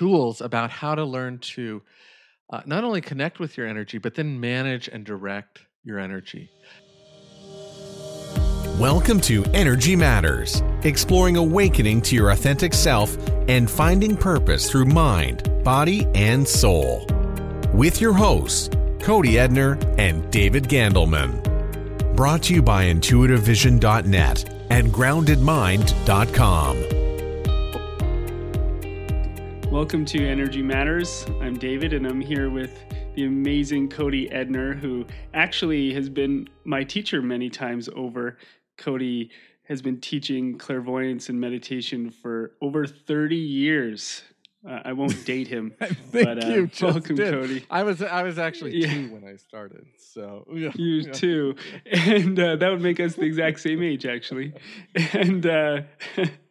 tools about how to learn to uh, not only connect with your energy, but then manage and direct your energy. Welcome to Energy Matters, exploring awakening to your authentic self and finding purpose through mind, body, and soul. With your hosts, Cody Edner and David Gandelman. Brought to you by intuitivevision.net and groundedmind.com. Welcome to Energy Matters. I'm David, and I'm here with the amazing Cody Edner, who actually has been my teacher many times over. Cody has been teaching clairvoyance and meditation for over 30 years. Uh, I won't date him. I think but, uh, you welcome, did. Cody. I was I was actually Yeah. two when I started, so yeah, You yeah. too, and uh, that would make us the exact same age, actually. And uh,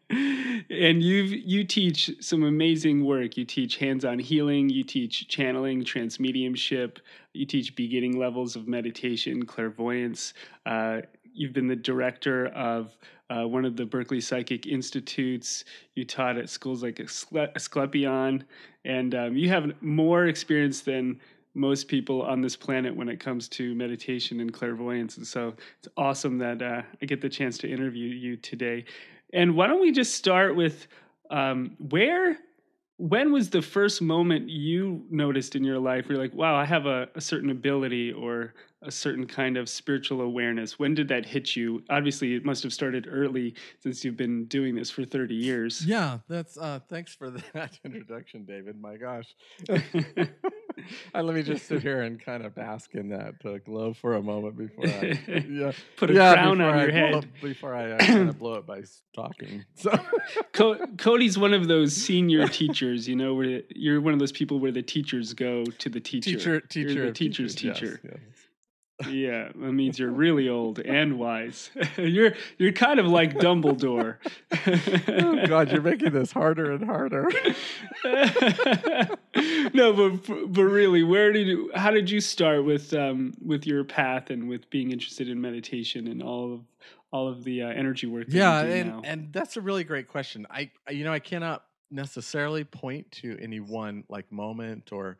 and you you teach some amazing work. You teach hands-on healing. You teach channeling, trance mediumship. You teach beginning levels of meditation, clairvoyance. Uh, you've been the director of uh, one of the Berkeley Psychic Institutes. You taught at schools like Ascle- Asclepion, and um, you have more experience than most people on this planet when it comes to meditation and clairvoyance. And so it's awesome that uh, I get the chance to interview you today. And why don't we just start with um, where, when was the first moment you noticed in your life where you're like, wow, I have a, a certain ability or a certain kind of spiritual awareness? When did that hit you? Obviously, it must have started early since you've been doing this for 30 years. Yeah, that's uh thanks for that introduction, David. My gosh. Uh, let me just sit here and kind of bask in that uh, glow for a moment before I yeah, Put a yeah, crown on I your head. up- before I uh, kind of blow it by talking. So Co- Cody's one of those senior teachers, you know, where you're one of those people where the teachers go to the teacher. teacher, You're teacher, the teacher's teachers, teacher. yes, yes. Yeah, that means you're really old and wise. you're you're kind of like Dumbledore. Oh God, you're making this harder and harder. no, but but really, where did you? How did you start with um with your path and with being interested in meditation and all of all of the uh, energy work? That yeah, and now? and that's a really great question. I I- you know I cannot necessarily point to any one like moment or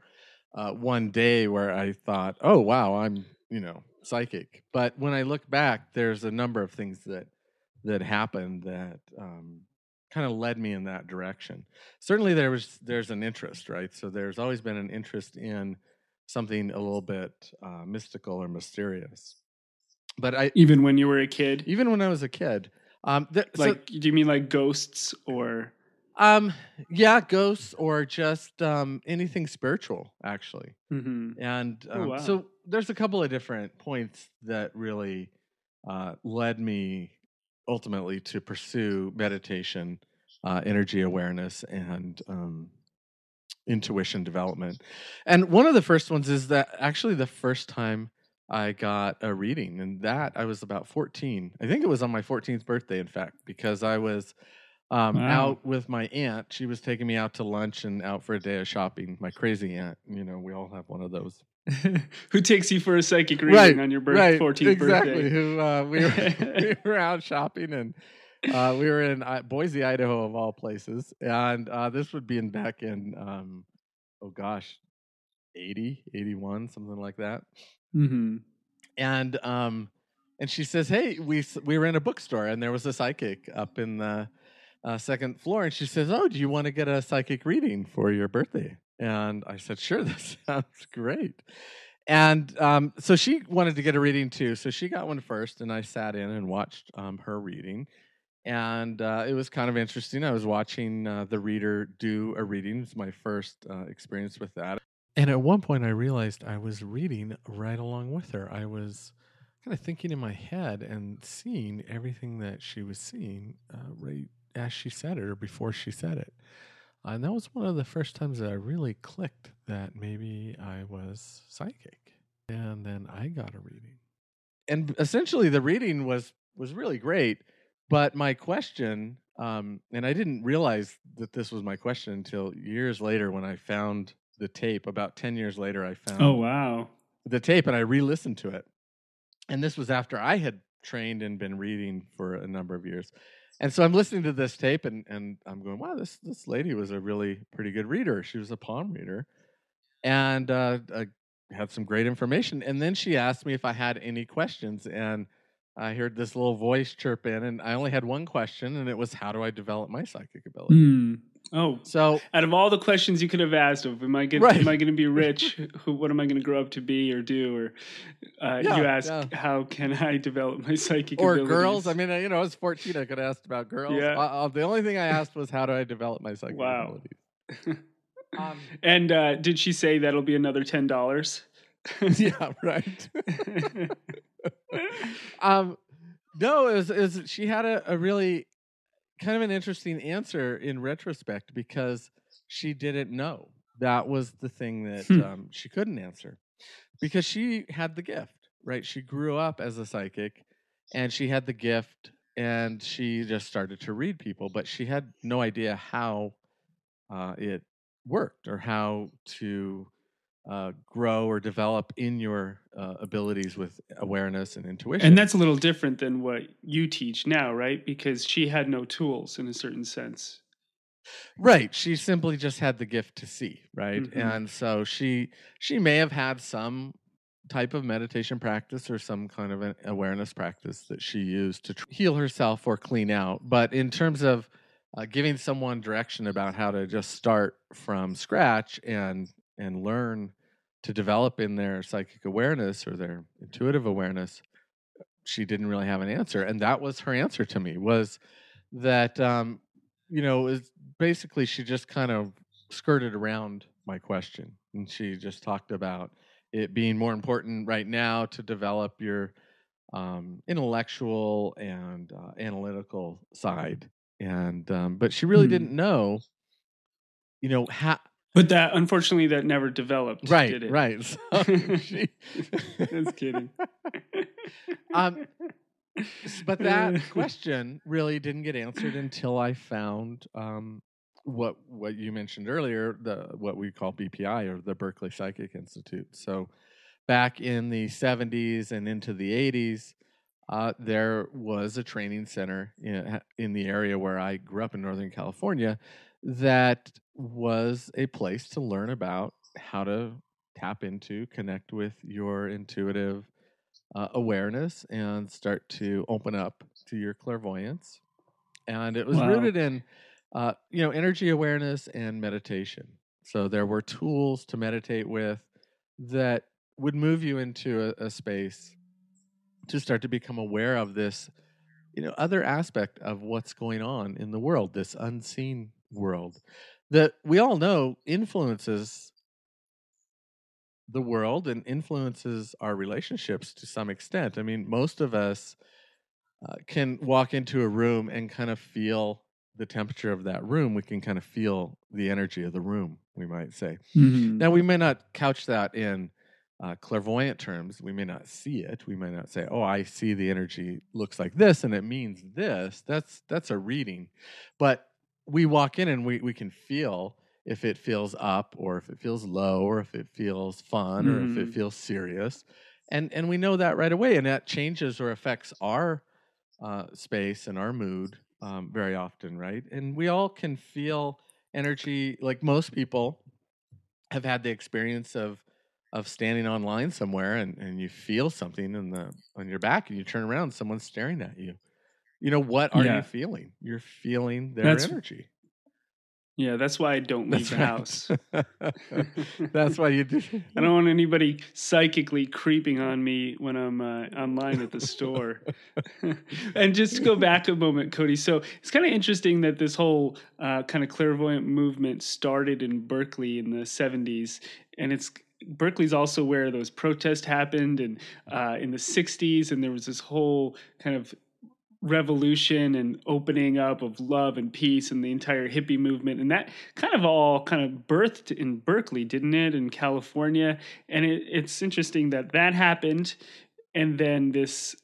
uh, one day where I thought, oh wow, I'm you know psychic. But when I look back, there's a number of things that that happened that um, kind of led me in that direction. Certainly, there was there's an interest, right? So there's always been an interest in something a little bit uh, mystical or mysterious. But I even when you were a kid, even when I was a kid, um, so- like do you mean like ghosts or? um, yeah, ghosts or just um, anything spiritual, actually. hmm And Oh, um, wow. so there's a couple of different points that really uh, led me ultimately to pursue meditation, uh, energy awareness, and um, intuition development. And one of the first ones is that actually the first time I got a reading, and that I was about 14. I think it was on my 14th birthday, in fact, because I was um, Wow. out with my aunt. She was taking me out to lunch and out for a day of shopping. My crazy aunt, you know, we all have one of those. Who takes you for a psychic reading on your birth, 14th exactly. birthday? Who uh, we were we were out shopping and uh, we were in uh, Boise, Idaho, of all places, and uh, this would be in back in um, oh gosh, 80, 81, something like that. hmm And um, and she says, "Hey, we we were in a bookstore and there was a psychic up in the uh, second floor, and she says, "Oh, do you want to get a psychic reading for your birthday?" And I said, "Sure, that sounds great." And um, so she wanted to get a reading too, so she got one first, and I sat in and watched um, her reading, and uh, it was kind of interesting. I was watching uh, the reader do a reading. It's my first uh, experience with that. And at one point, I realized I was reading right along with her. I was kind of thinking in my head and seeing everything that she was seeing uh, right as she said it or before she said it. And that was one of the first times that I really clicked that maybe I was psychic. And then I got a reading. And essentially the reading was was really great, but my question um, and I didn't realize that this was my question until years later when I found the tape. About 10 years later I found Oh wow. the tape and I re-listened to it. And this was after I had trained and been reading for a number of years. And so I'm listening to this tape and and I'm going, wow, this this lady was a really pretty good reader. She was a palm reader, and uh, had some great information. And then she asked me if I had any questions, and I heard this little voice chirp in, and I only had one question, and it was, "How do I develop my psychic ability?" Mm. Oh, So out of all the questions you could have asked of, am I going Right. am I going to be rich? Who, what am I going to grow up to be or do? Or uh, Yeah, you ask, yeah. how can I develop my psychic or abilities? girls. I mean, uh, you know, I was 14. I could have asked about girls. Yeah. Uh, uh, the only thing I asked was, "How do I develop my psychic Wow. abilities?" Um, and uh, did she say that'll be another ten dollars? yeah, right. um, no, it was, it was she had a, a really kind of an interesting answer in retrospect because she didn't know. That was the thing that Hmm. um, she couldn't answer because she had the gift, right? She grew up as a psychic and she had the gift and she just started to read people, but she had no idea how uh, it worked or how to uh, grow or develop in your uh, abilities with awareness and intuition. and that's a little different than what you teach now, right? Because she had no tools in a certain sense. right. She simply just had the gift to see, right? Mhm. And so she she may have had some type of meditation practice or some kind of an awareness practice that she used to heal herself or clean out. But in terms of uh, giving someone direction about how to just start from scratch and and learn to develop in their psychic awareness or their intuitive awareness she didn't really have an answer and that was her answer to me was that um you know is basically she just kind of skirted around my question and she just talked about it being more important right now to develop your um, intellectual and uh, analytical side and um, but she really Hmm. didn't know you know how But that unfortunately that never developed. right did it? right so Just kidding. Um, but that question really didn't get answered until I found um, what what you mentioned earlier, the what we call BPI or the Berkeley Psychic Institute. So back in the 70s and into the 80s, uh, there was a training center in, in the area where I grew up in Northern California that was a place to learn about how to tap into, connect with your intuitive uh, awareness and start to open up to your clairvoyance. And it was Wow. rooted in, uh, you know, energy awareness and meditation. So there were tools to meditate with that would move you into a, a space to start to become aware of this, you know, other aspect of what's going on in the world, this unseen world that we all know influences the world and influences our relationships to some extent. I mean, most of us uh, can walk into a room and kind of feel the temperature of that room. We can kind of feel the energy of the room, we might say. Mhm. Now, we may not couch that in uh, clairvoyant terms. We may not see it. We may not say, "Oh, I see the energy looks like this, and it means this." That's that's a reading, but we walk in and we we can feel if it feels up or if it feels low or if it feels fun or if it Mhm. feels serious, and and we know that right away, and that changes or affects our uh, space and our mood um, very often, right? And we all can feel energy. Like most people have had the experience of of standing online somewhere and, and you feel something in the on your back and you turn around, someone's staring at you. You know what are Yeah. you feeling? You're feeling their That's- energy. Yeah, that's why I don't leave That's the right. house. That's why you do. I don't want anybody psychically creeping on me when I'm uh, online at the store. and just to go back a moment, Cody. So it's kind of interesting that this whole uh, kind of clairvoyant movement started in Berkeley in the 70s. And it's Berkeley's also where those protests happened and uh, in the 60s. And there was this whole kind of revolution and opening up of love and peace and the entire hippie movement. And that kind of all kind of birthed in berkeley didn't it in california? And it, it's interesting that that happened and then this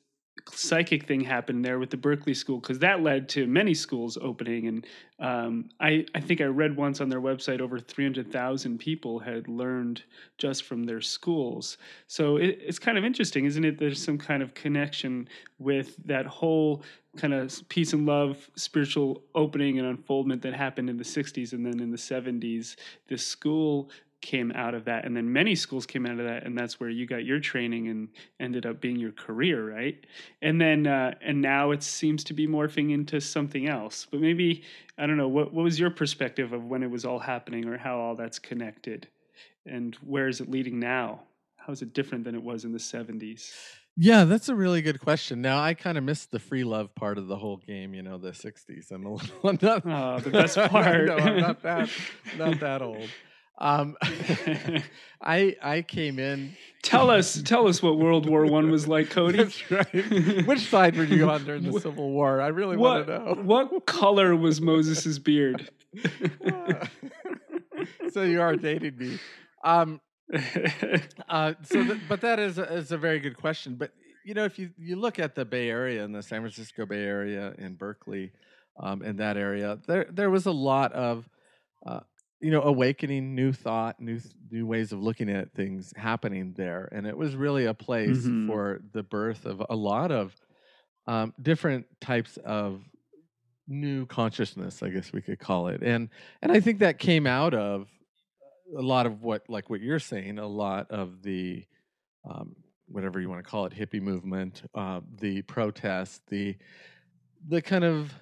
psychic thing happened there with the Berkeley School because that led to many schools opening. And um, I, I think I read once on their website over 300,000 people had learned just from their schools. So it, it's kind of interesting, isn't it? There's some kind of connection with that whole kind of peace and love spiritual opening and unfoldment that happened in the 60s and then in the 70s. The school came out of that and then many schools came out of that and that's where you got your training and ended up being your career right and then uh, and now it seems to be morphing into something else but maybe i don't know what, what was your perspective of when it was all happening or how all that's connected and where is it leading now how is it different than it was in the 70s yeah, that's a really good question. Now, I kind of missed the free love part of the whole game, you know, the 60s. I'm a little, I'm not, oh, the best part. no, I'm not that, not that old. Um, I I came in. Tell us, tell us what World War One was like, Cody. That's right. Which side were you on during the Civil War? I really what, want to know. What color was Moses's beard? so you are dating me. Um, uh, so, but that is a, is a very good question. But you know, if you you look at the Bay Area and the San Francisco Bay Area and Berkeley, um, in that area, there there was a lot of uh, you know awakening new thought new new ways of looking at things happening there and it was really a place mm-hmm. for the birth of a lot of um, different types of new consciousness i guess we could call it and and i think that came out of a lot of what like what you're saying a lot of the um, whatever you want to call it hippie movement uh, the protests the the kind of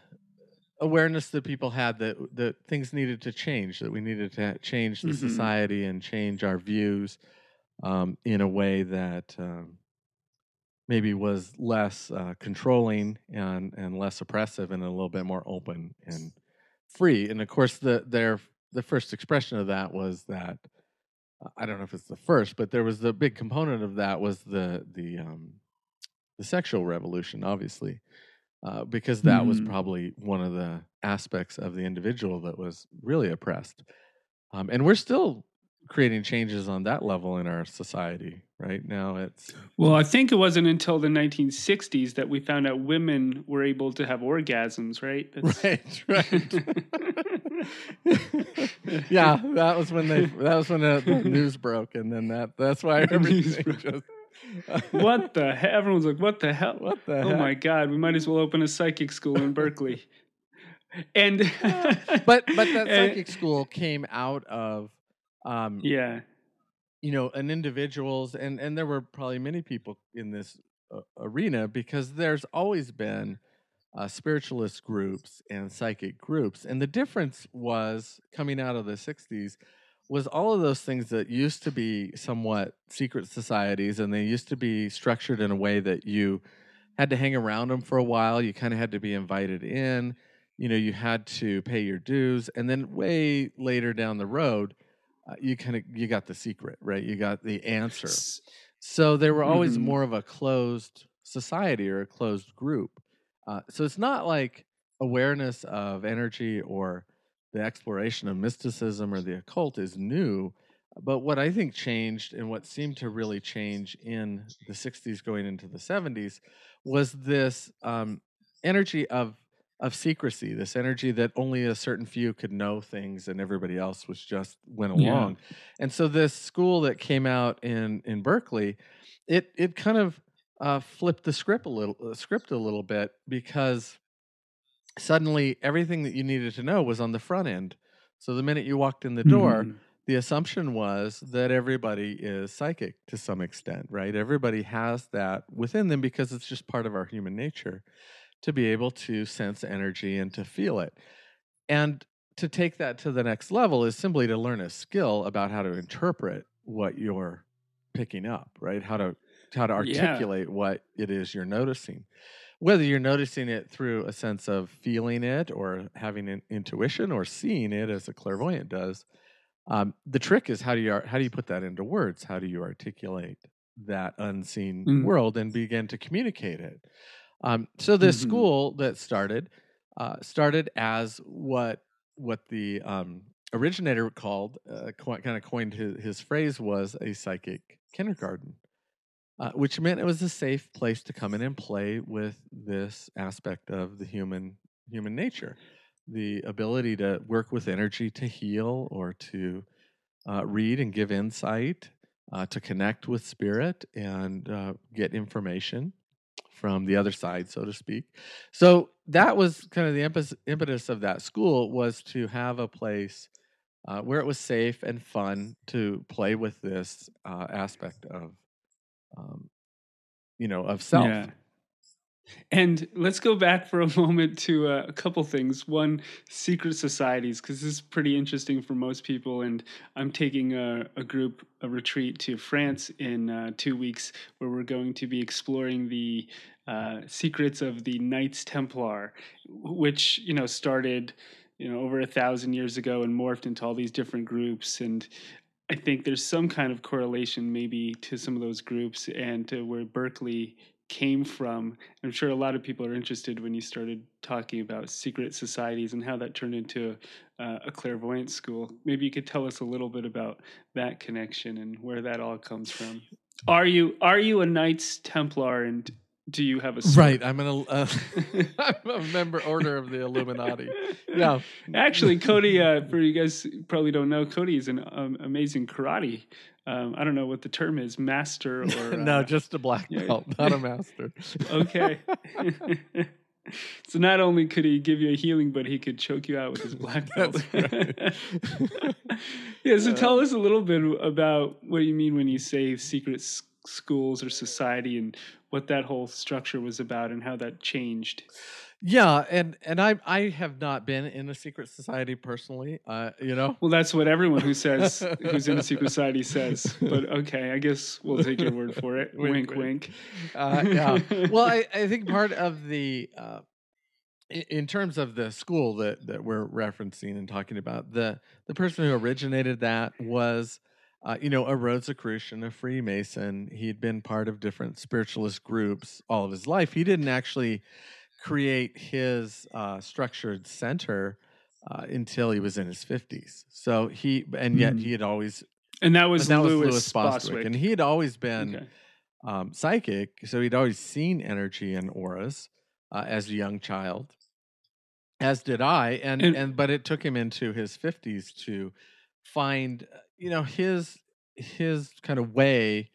awareness that people had that that things needed to change, that we needed to change the mm-hmm. society and change our views um, in a way that um, maybe was less uh, controlling and and less oppressive and a little bit more open and free. And of course, the their the first expression of that was that I don't know if it's the first, but there was the big component of that was the the um, the sexual revolution, obviously uh, because that mm. was probably one of the aspects of the individual that was really oppressed. Um, and we're still creating changes on that level in our society right now it's well i think it wasn't until the 1960s that we found out women were able to have orgasms right That's... right right yeah that was when they that was when the, the news broke and then that that's why everything just what the hell? Everyone's like, what the hell? What the Oh heck? my God, we might as well open a psychic school in Berkeley. and but but that psychic school came out of um yeah you know an individuals and and there were probably many people in this uh, arena because there's always been uh, spiritualist groups and psychic groups and the difference was coming out of the 60s was all of those things that used to be somewhat secret societies and they used to be structured in a way that you had to hang around them for a while you kind of had to be invited in you know you had to pay your dues and then way later down the road uh, you kind of you got the secret right? You got the answer. So they were always mm-hmm. more of a closed society or a closed group. Uh, so it's not like awareness of energy or the exploration of mysticism or the occult is new. But what I think changed and what seemed to really change in the 60s going into the 70s was this um, energy of of secrecy, this energy that only a certain few could know things and everybody else was just went along. Yeah. And so this school that came out in in Berkeley, it it kind of uh, flipped the script a little uh, script a little bit because suddenly everything that you needed to know was on the front end. So the minute you walked in the door, mm-hmm. the assumption was that everybody is psychic to some extent, right? Everybody has that within them because it's just part of our human nature to be able to sense energy and to feel it. And to take that to the next level is simply to learn a skill about how to interpret what you're picking up, right? How to how to articulate yeah. what it is you're noticing whether you're noticing it through a sense of feeling it or having an intuition or seeing it as a clairvoyant does um, the trick is how do you how do you put that into words how do you articulate that unseen mm. world and begin to communicate it um, so this mm-hmm. school that started uh, started as what what the um, originator called uh, co- kind of coined his, his phrase was a psychic kindergarten uh, which meant it was a safe place to come in and play with this aspect of the human human nature, the ability to work with energy to heal or to uh, read and give insight, uh, to connect with spirit and uh, get information from the other side, so to speak. So that was kind of the impetus, of that school was to have a place uh, where it was safe and fun to play with this uh, aspect of, um, you know, of self. Yeah. And let's go back for a moment to uh, a couple things. One, secret societies, because this is pretty interesting for most people. And I'm taking a, a group, a retreat to France in uh, two weeks, where we're going to be exploring the uh, secrets of the Knights Templar, which you know started you know over a thousand years ago and morphed into all these different groups. And I think there's some kind of correlation maybe to some of those groups and to where Berkeley came from. I'm sure a lot of people are interested when you started talking about secret societies and how that turned into uh, a clairvoyant school. Maybe you could tell us a little bit about that connection and where that all comes from. Are you are you a Knights Templar and do you have a sword? right? I'm an uh, I'm a member order of the Illuminati. Yeah, Actually, Cody, uh, for you guys probably don't know, Cody is an um, amazing karate. Um, I don't know what the term is, master or no, uh, just a black yeah. belt, not a master. okay. so not only could he give you a healing, but he could choke you out with his black belt. That's right. yeah. So Uh, tell us a little bit about what you mean when you say secret s- schools or society, and what that whole structure was about, and how that changed. Yeah, and and I I have not been in a secret society personally. Uh, you know, Well, that's what everyone who says who's in a secret society says. But okay, I guess we'll take your word for it. Wink, wink, wink. uh, yeah. Well, I, I think part of the uh, in terms of the school that that we're referencing and talking about the the person who originated that was. Uh, you know, a Rosicrucian, a Freemason. He'd been part of different spiritualist groups all of his life. He didn't actually create his uh, structured center uh, until he was in his fifties. So he, and yet Mhm. he had always and that was and that Lewis, was Lewis Bostwick, and he had always been Okay. um, psychic, so he'd always seen energy and auras uh, as a young child, as did I, and, And- and but it took him into his fifties to find uh, you know his his kind of way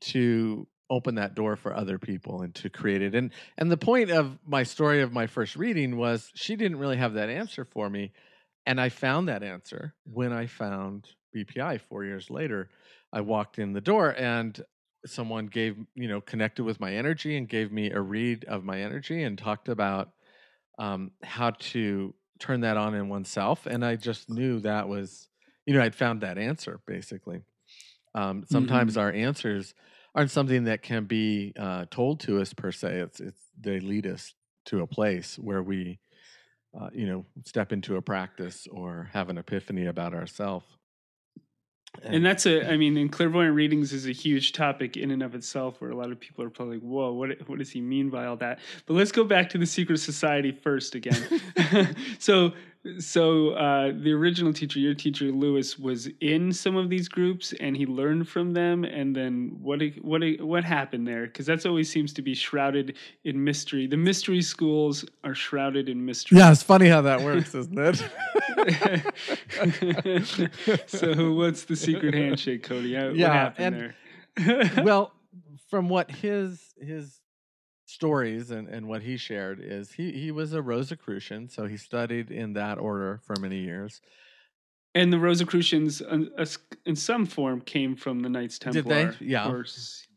to open that door for other people and to create it and and the point of my story of my first reading was she didn't really have that answer for me and i found that answer when i found bpi four years later. I walked in the door and someone gave you know connected with my energy and gave me a read of my energy and talked about um, how to turn that on in oneself and i just knew that was you know i'd found that answer basically. Um, sometimes our answers aren't something that can be uh, told to us per se. It's it's they lead us to a place where we uh, you know step into a practice or have an epiphany about ourselves And that's a, I mean, in clairvoyant readings is a huge topic in and of itself, where a lot of people are probably like, "Whoa, what what does he mean by all that?" But let's go back to the secret society first again. so, so uh, the original teacher, your teacher Lewis, was in some of these groups, and he learned from them. And then what what what happened there? Because that's always seems to be shrouded in mystery. The mystery schools are shrouded in mystery. yeah it's funny how that works isn't it so what's the secret handshake, Cody? How- Yeah, what happened there? well, from what his his stories and, and what he shared is he he was a Rosicrucian, so he studied in that order for many years. and the Rosicrucians, uh, uh, in some form, came from the Knights Did Templar. they? Yeah. Or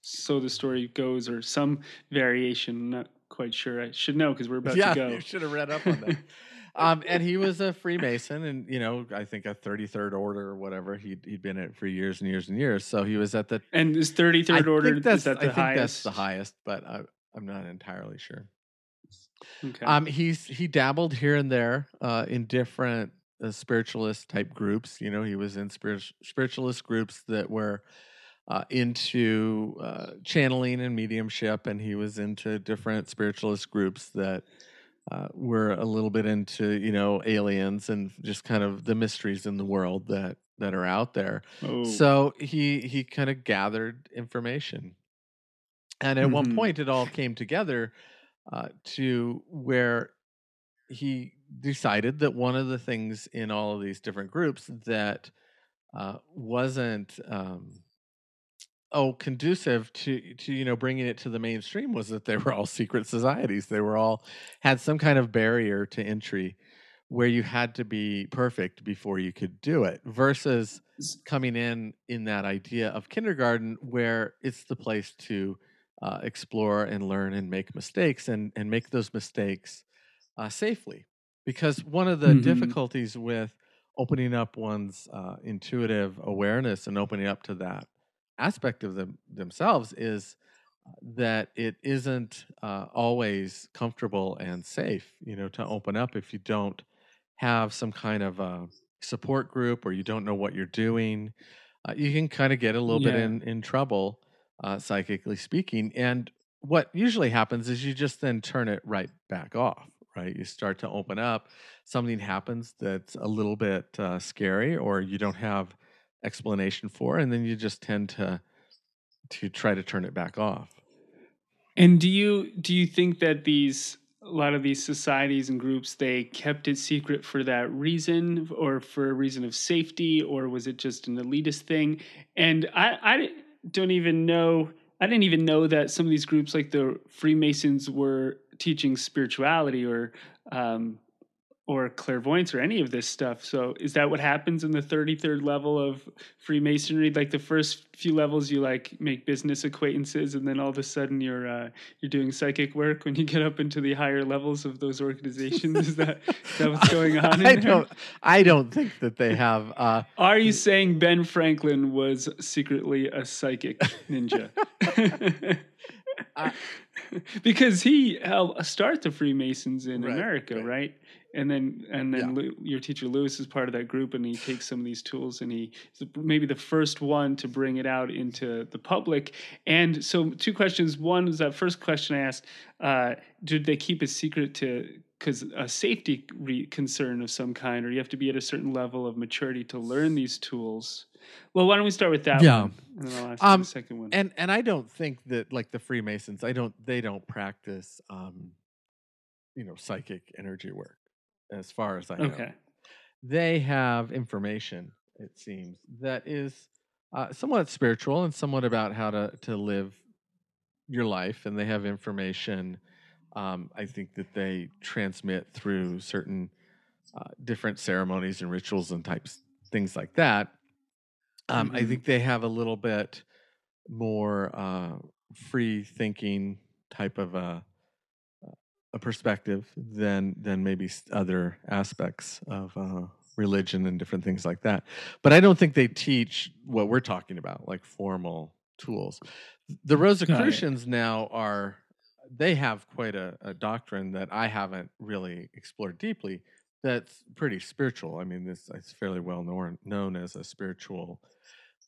so the story goes, or some variation. I'm not quite sure. I should know because we're about yeah, to go. you should have read up on that. um, and he was a Freemason, and you know, I think a thirty third order or whatever. He'd he'd been at it for years and years and years. So he was at the And is 33rd order, think that's, is that the I think highest? that's the highest, but I, I'm not entirely sure. Okay. Um, he's he dabbled here and there uh, in different uh, spiritualist type groups. You know, he was in spirit, spiritualist groups that were uh, into uh, channeling and mediumship, and he was into different spiritualist groups that uh, were a little bit into you know aliens and just kind of the mysteries in the world that that are out there. oh. So he he kind of gathered information And at one Mhm. point, it all came together uh, to where he decided that one of the things in all of these different groups that uh, wasn't um, oh conducive to to you know bringing it to the mainstream was that they were all secret societies. They were all had some kind of barrier to entry where you had to be perfect before you could do it versus coming in in that idea of kindergarten where it's the place to uh, explore and learn and make mistakes and and make those mistakes uh, safely because one of the Mhm. difficulties with opening up one's uh, intuitive awareness and opening up to that aspect of them themselves is uh, that it isn't uh, always comfortable and safe you know to open up if you don't have some kind of a support group or you don't know what you're doing uh, you can kind of get a little bit in in trouble uh, psychically speaking and what usually happens is you just then turn it right back off right you start to open up something happens that's a little bit uh, scary or you don't have explanation for and then you just tend to to try to turn it back off And do you do you think that these a lot of these societies and groups they kept it secret for that reason or for a reason of safety or was it just an elitist thing? And I I don't even know I didn't even know that some of these groups like the Freemasons were teaching spirituality or um or clairvoyance or any of this stuff. So is that what happens in the 33rd level of Freemasonry? Like the first few levels you like make business acquaintances and then all of a sudden you're uh, you're doing psychic work when you get up into the higher levels of those organizations. is that is that what's going on I there? don't I don't think that they have uh Are you saying Ben Franklin was secretly a psychic ninja? I- because he helped start the Freemasons in Right, America, right. right? And then, and then Yeah. Lou- your teacher Lewis is part of that group, and he takes some of these tools, and he is maybe the first one to bring it out into the public. And so, two questions. One is that first question I asked: uh, Did they keep a secret to? Because a safety re- concern of some kind, or you have to be at a certain level of maturity to learn these tools. Well, why don't we start with that Yeah. one, and then I'll ask Um, the second one. and and I don't think that like the Freemasons, I don't they don't practice um you know psychic energy work as far as I know. okay. They have information, it seems, that is uh, somewhat spiritual and somewhat about how to to live your life, and they have information. Um, I think that they transmit through certain uh, different ceremonies and rituals and types things like that. Um, I Mhm. think they have a little bit more uh, free thinking type of a a perspective than than maybe other aspects of uh, religion and different things like that. But I don't think they teach what we're talking about, like formal tools. The Rosicrucians now are they have quite a, a doctrine that I haven't really explored deeply. That's pretty spiritual. I mean, this it's fairly well known known as a spiritual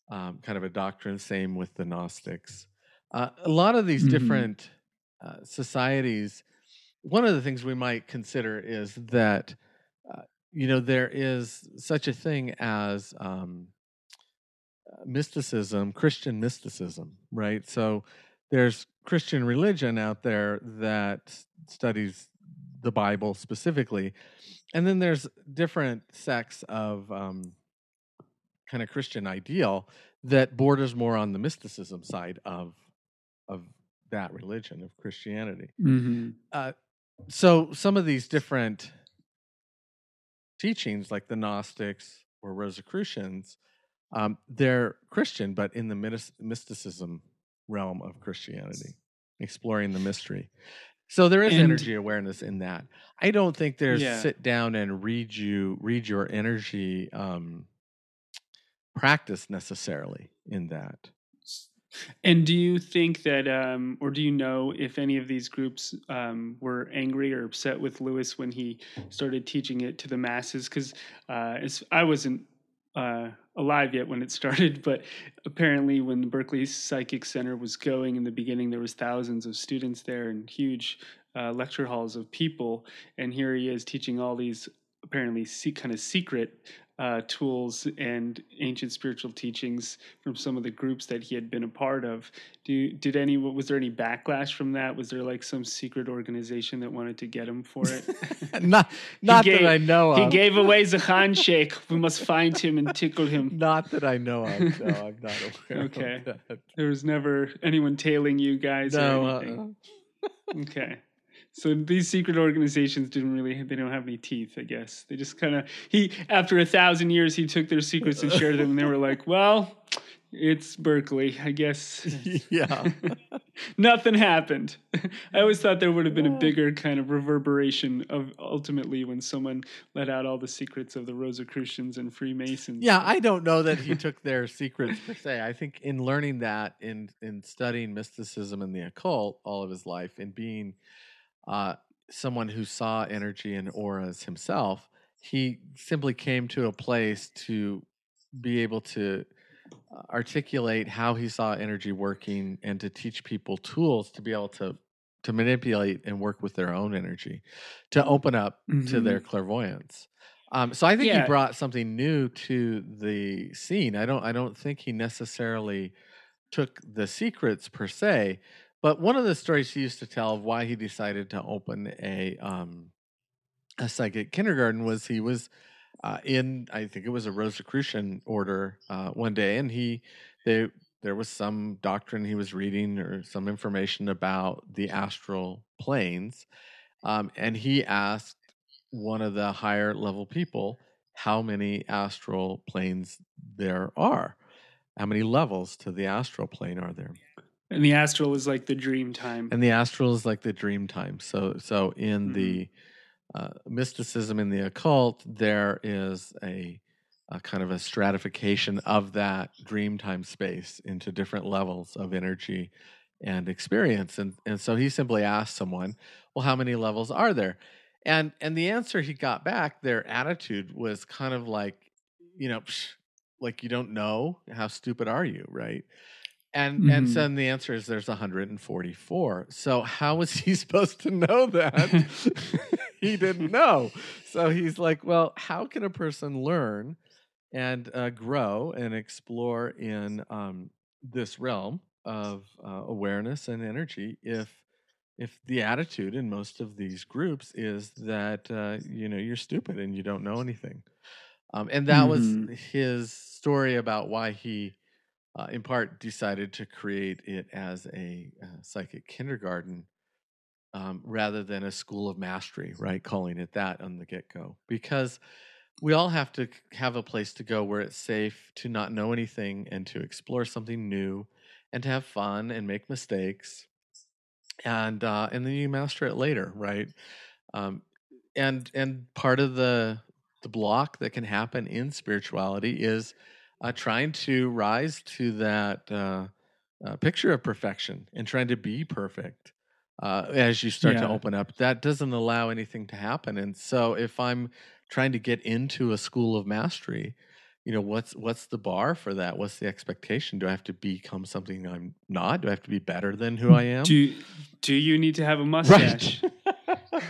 um, kind of a doctrine. Same with the Gnostics. Uh, a lot of these Mhm. different uh, societies. One of the things we might consider is that uh, you know there is such a thing as um, uh, mysticism, Christian mysticism, right? So there's Christian religion out there that studies the Bible specifically, and then there's different sects of um, kind of Christian ideal that borders more on the mysticism side of of that religion of Christianity. Mm-hmm. So some of these different teachings, like the Gnostics or Rosicrucians, um, they're Christian, but in the mysticism realm of Christianity, exploring the mystery. So there is And- energy awareness in that. I don't think there's Yeah. sit down and read you read your energy um, practice necessarily in that. And do you think that, um, or do you know if any of these groups um, were angry or upset with Lewis when he started teaching it to the masses? Because uh, I wasn't uh, alive yet when it started, but apparently when the Berkeley Psychic Center was going in the beginning, there was thousands of students there and huge uh, lecture halls of people. And here he is teaching all these apparently se- kind of secret uh, tools and ancient spiritual teachings from some of the groups that he had been a part of. Do did any was there any backlash from that? Was there like some secret organization that wanted to get him for it? not not gave- that I know of. he gave away the handshake. We must find him and tickle him. Not that I know of. No, I'm not aware. Okay. Of that. There was never anyone tailing you guys No. or Uh, anything. Okay. So these secret organizations didn't really they don't have any teeth, I guess. They just kind of he after a thousand years he took their secrets and shared them and they were like, "Well, it's Berkeley, I guess." yeah. Nothing happened. I always thought there would have been a bigger kind of reverberation of ultimately when someone let out all the secrets of the Rosicrucians and Freemasons. Yeah, I don't know that he took their secrets per se. I think in learning that, in in studying mysticism and the occult all of his life, and being uh, someone who saw energy and auras himself, he simply came to a place to be able to uh, articulate how he saw energy working and to teach people tools to be able to to manipulate and work with their own energy to open up to their clairvoyance. Um, so i think Yeah. he brought something new to the scene. I don't i don't think he necessarily took the secrets per se but one of the stories he used to tell of why he decided to open a um, a psychic kindergarten was he was uh, in I think it was a Rosicrucian order uh, one day, and he they there was some doctrine he was reading or some information about the astral planes, um, and he asked one of the higher level people how many astral planes there are, how many levels to the astral plane are there, And the astral is like the dream time. and the astral is like the dream time. So so in Mhm. the uh, mysticism in the occult, there is a, a kind of a stratification of that dream time space into different levels of energy and experience. And and so he simply asked someone, "Well, how many levels are there?" And and the answer he got back, their attitude was kind of like, you know, Psh, like you don't know, how stupid are you, right? And and Mhm. so then the answer is there's 144. So how was he supposed to know that? he didn't know. So he's like, well, how can a person learn and uh, grow and explore in um, this realm of uh, awareness and energy if if the attitude in most of these groups is that uh, you know you're stupid and you don't know anything um, and that was Mhm. his story about why he uh, in part decided to create it as a uh, psychic kindergarten um, rather than a school of mastery, right? Calling it that on the get go. Because we all have to have a place to go where it's safe to not know anything and to explore something new and to have fun and make mistakes. And uh, and then you master it later, right? Um, and and part of the the block that can happen in spirituality is uh, trying to rise to that uh, uh, picture of perfection and trying to be perfect uh, as you start to open up. That doesn't allow anything to happen. And so, if I'm trying to get into a school of mastery, you know, what's what's the bar for that? What's the expectation? Do I have to become something I'm not? Do I have to be better than who I am? Do do you need to have a mustache?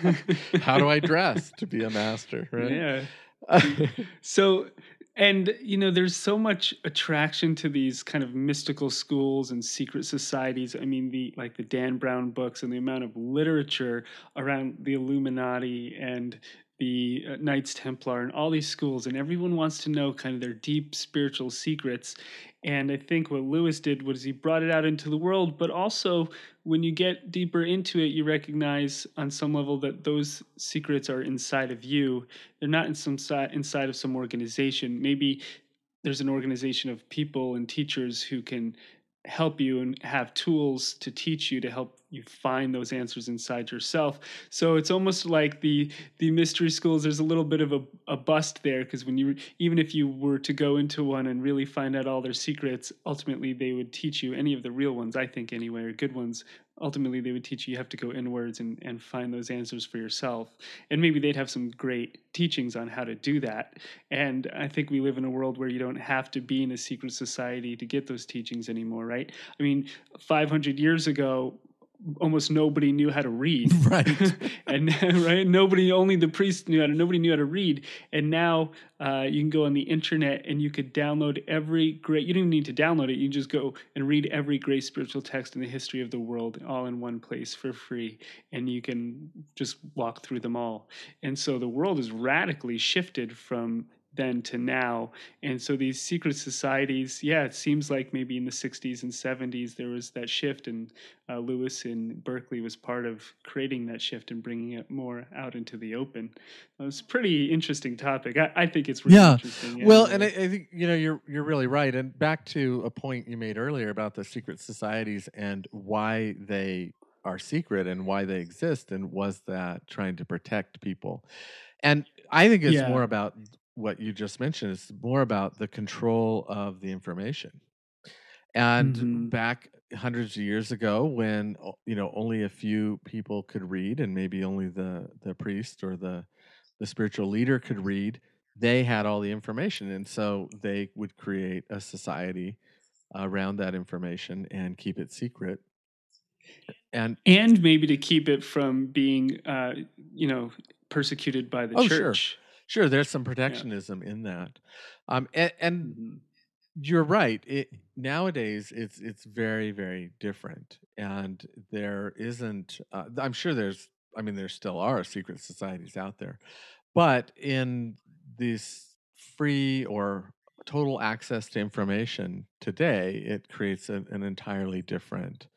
How do I dress to be a master? Right? Yeah. So, and you know, there's so much attraction to these kind of mystical schools and secret societies. I mean, the like the Dan Brown books and the amount of literature around the Illuminati and the uh, Knights Templar and all these schools, and everyone wants to know kind of their deep spiritual secrets. And I think what Lewis did was he brought it out into the world, but also when you get deeper into it, you recognize on some level that those secrets are inside of you they're not in some si- inside of some organization maybe there's an organization of people and teachers who can help you and have tools to teach you to help you find those answers inside yourself. So it's almost like the the mystery schools there's a little bit of a, a bust there because when you even if you were to go into one and really find out all their secrets ultimately they would teach you any of the real ones i think anyway or good ones ultimately they would teach you you have to go inwards and, and find those answers for yourself. And maybe they'd have some great teachings on how to do that. And i think we live in a world where you don't have to be in a secret society to get those teachings anymore right? I mean 500 years ago almost nobody knew how to read. Right. and right? Nobody only the priest knew how to nobody knew how to read. And now uh, you can go on the internet and you could download every great you don't even need to download it. You just go and read every great spiritual text in the history of the world all in one place for free. And you can just walk through them all. And so the world is radically shifted from then to now. And so these secret societies, yeah, it seems like maybe in the 60s and 70s there was that shift, and uh, Lewis in Berkeley was part of creating that shift and bringing it more out into the open. It's a pretty interesting topic. I, I think it's really Yeah. interesting. Well, and I, I think you know you're you're really right. And back to a point you made earlier about the secret societies and why they are secret and why they exist, and was that trying to protect people? And I think it's Yeah. more about what you just mentioned. It's more about the control of the information. And Mhm. back hundreds of years ago, when you know only a few people could read, and maybe only the the priest or the the spiritual leader could read, they had all the information, and so they would create a society around that information and keep it secret. And and maybe to keep it from being, uh, you know, persecuted by the Oh, church. Sure, there's some protectionism in that. Um, and, and Mhm. you're right. It nowadays it's it's very very different, and there isn't. Uh, I'm sure there's. I mean, there still are secret societies out there, but in this free or total access to information today, it creates an, an entirely different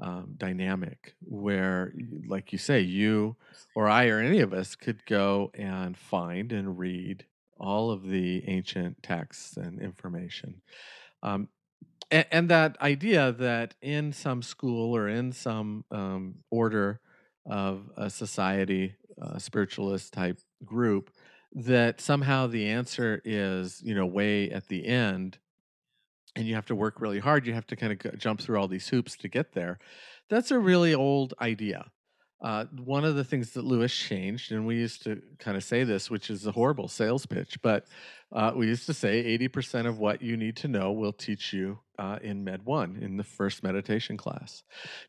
um, dynamic where, like you say, you or I or any of us could go and find and read all of the ancient texts and information. Um, and, and that idea that in some school or in some um, order of a society, a spiritualist type group, that somehow the answer is, you know, way at the end and you have to work really hard. You have to kind of jump through all these hoops to get there. That's a really old idea. Uh, one of the things that Lewis changed, and we used to kind of say this, which is a horrible sales pitch, but uh, we used to say 80% of what you need to know will teach you uh, in Med 1 in the first meditation class.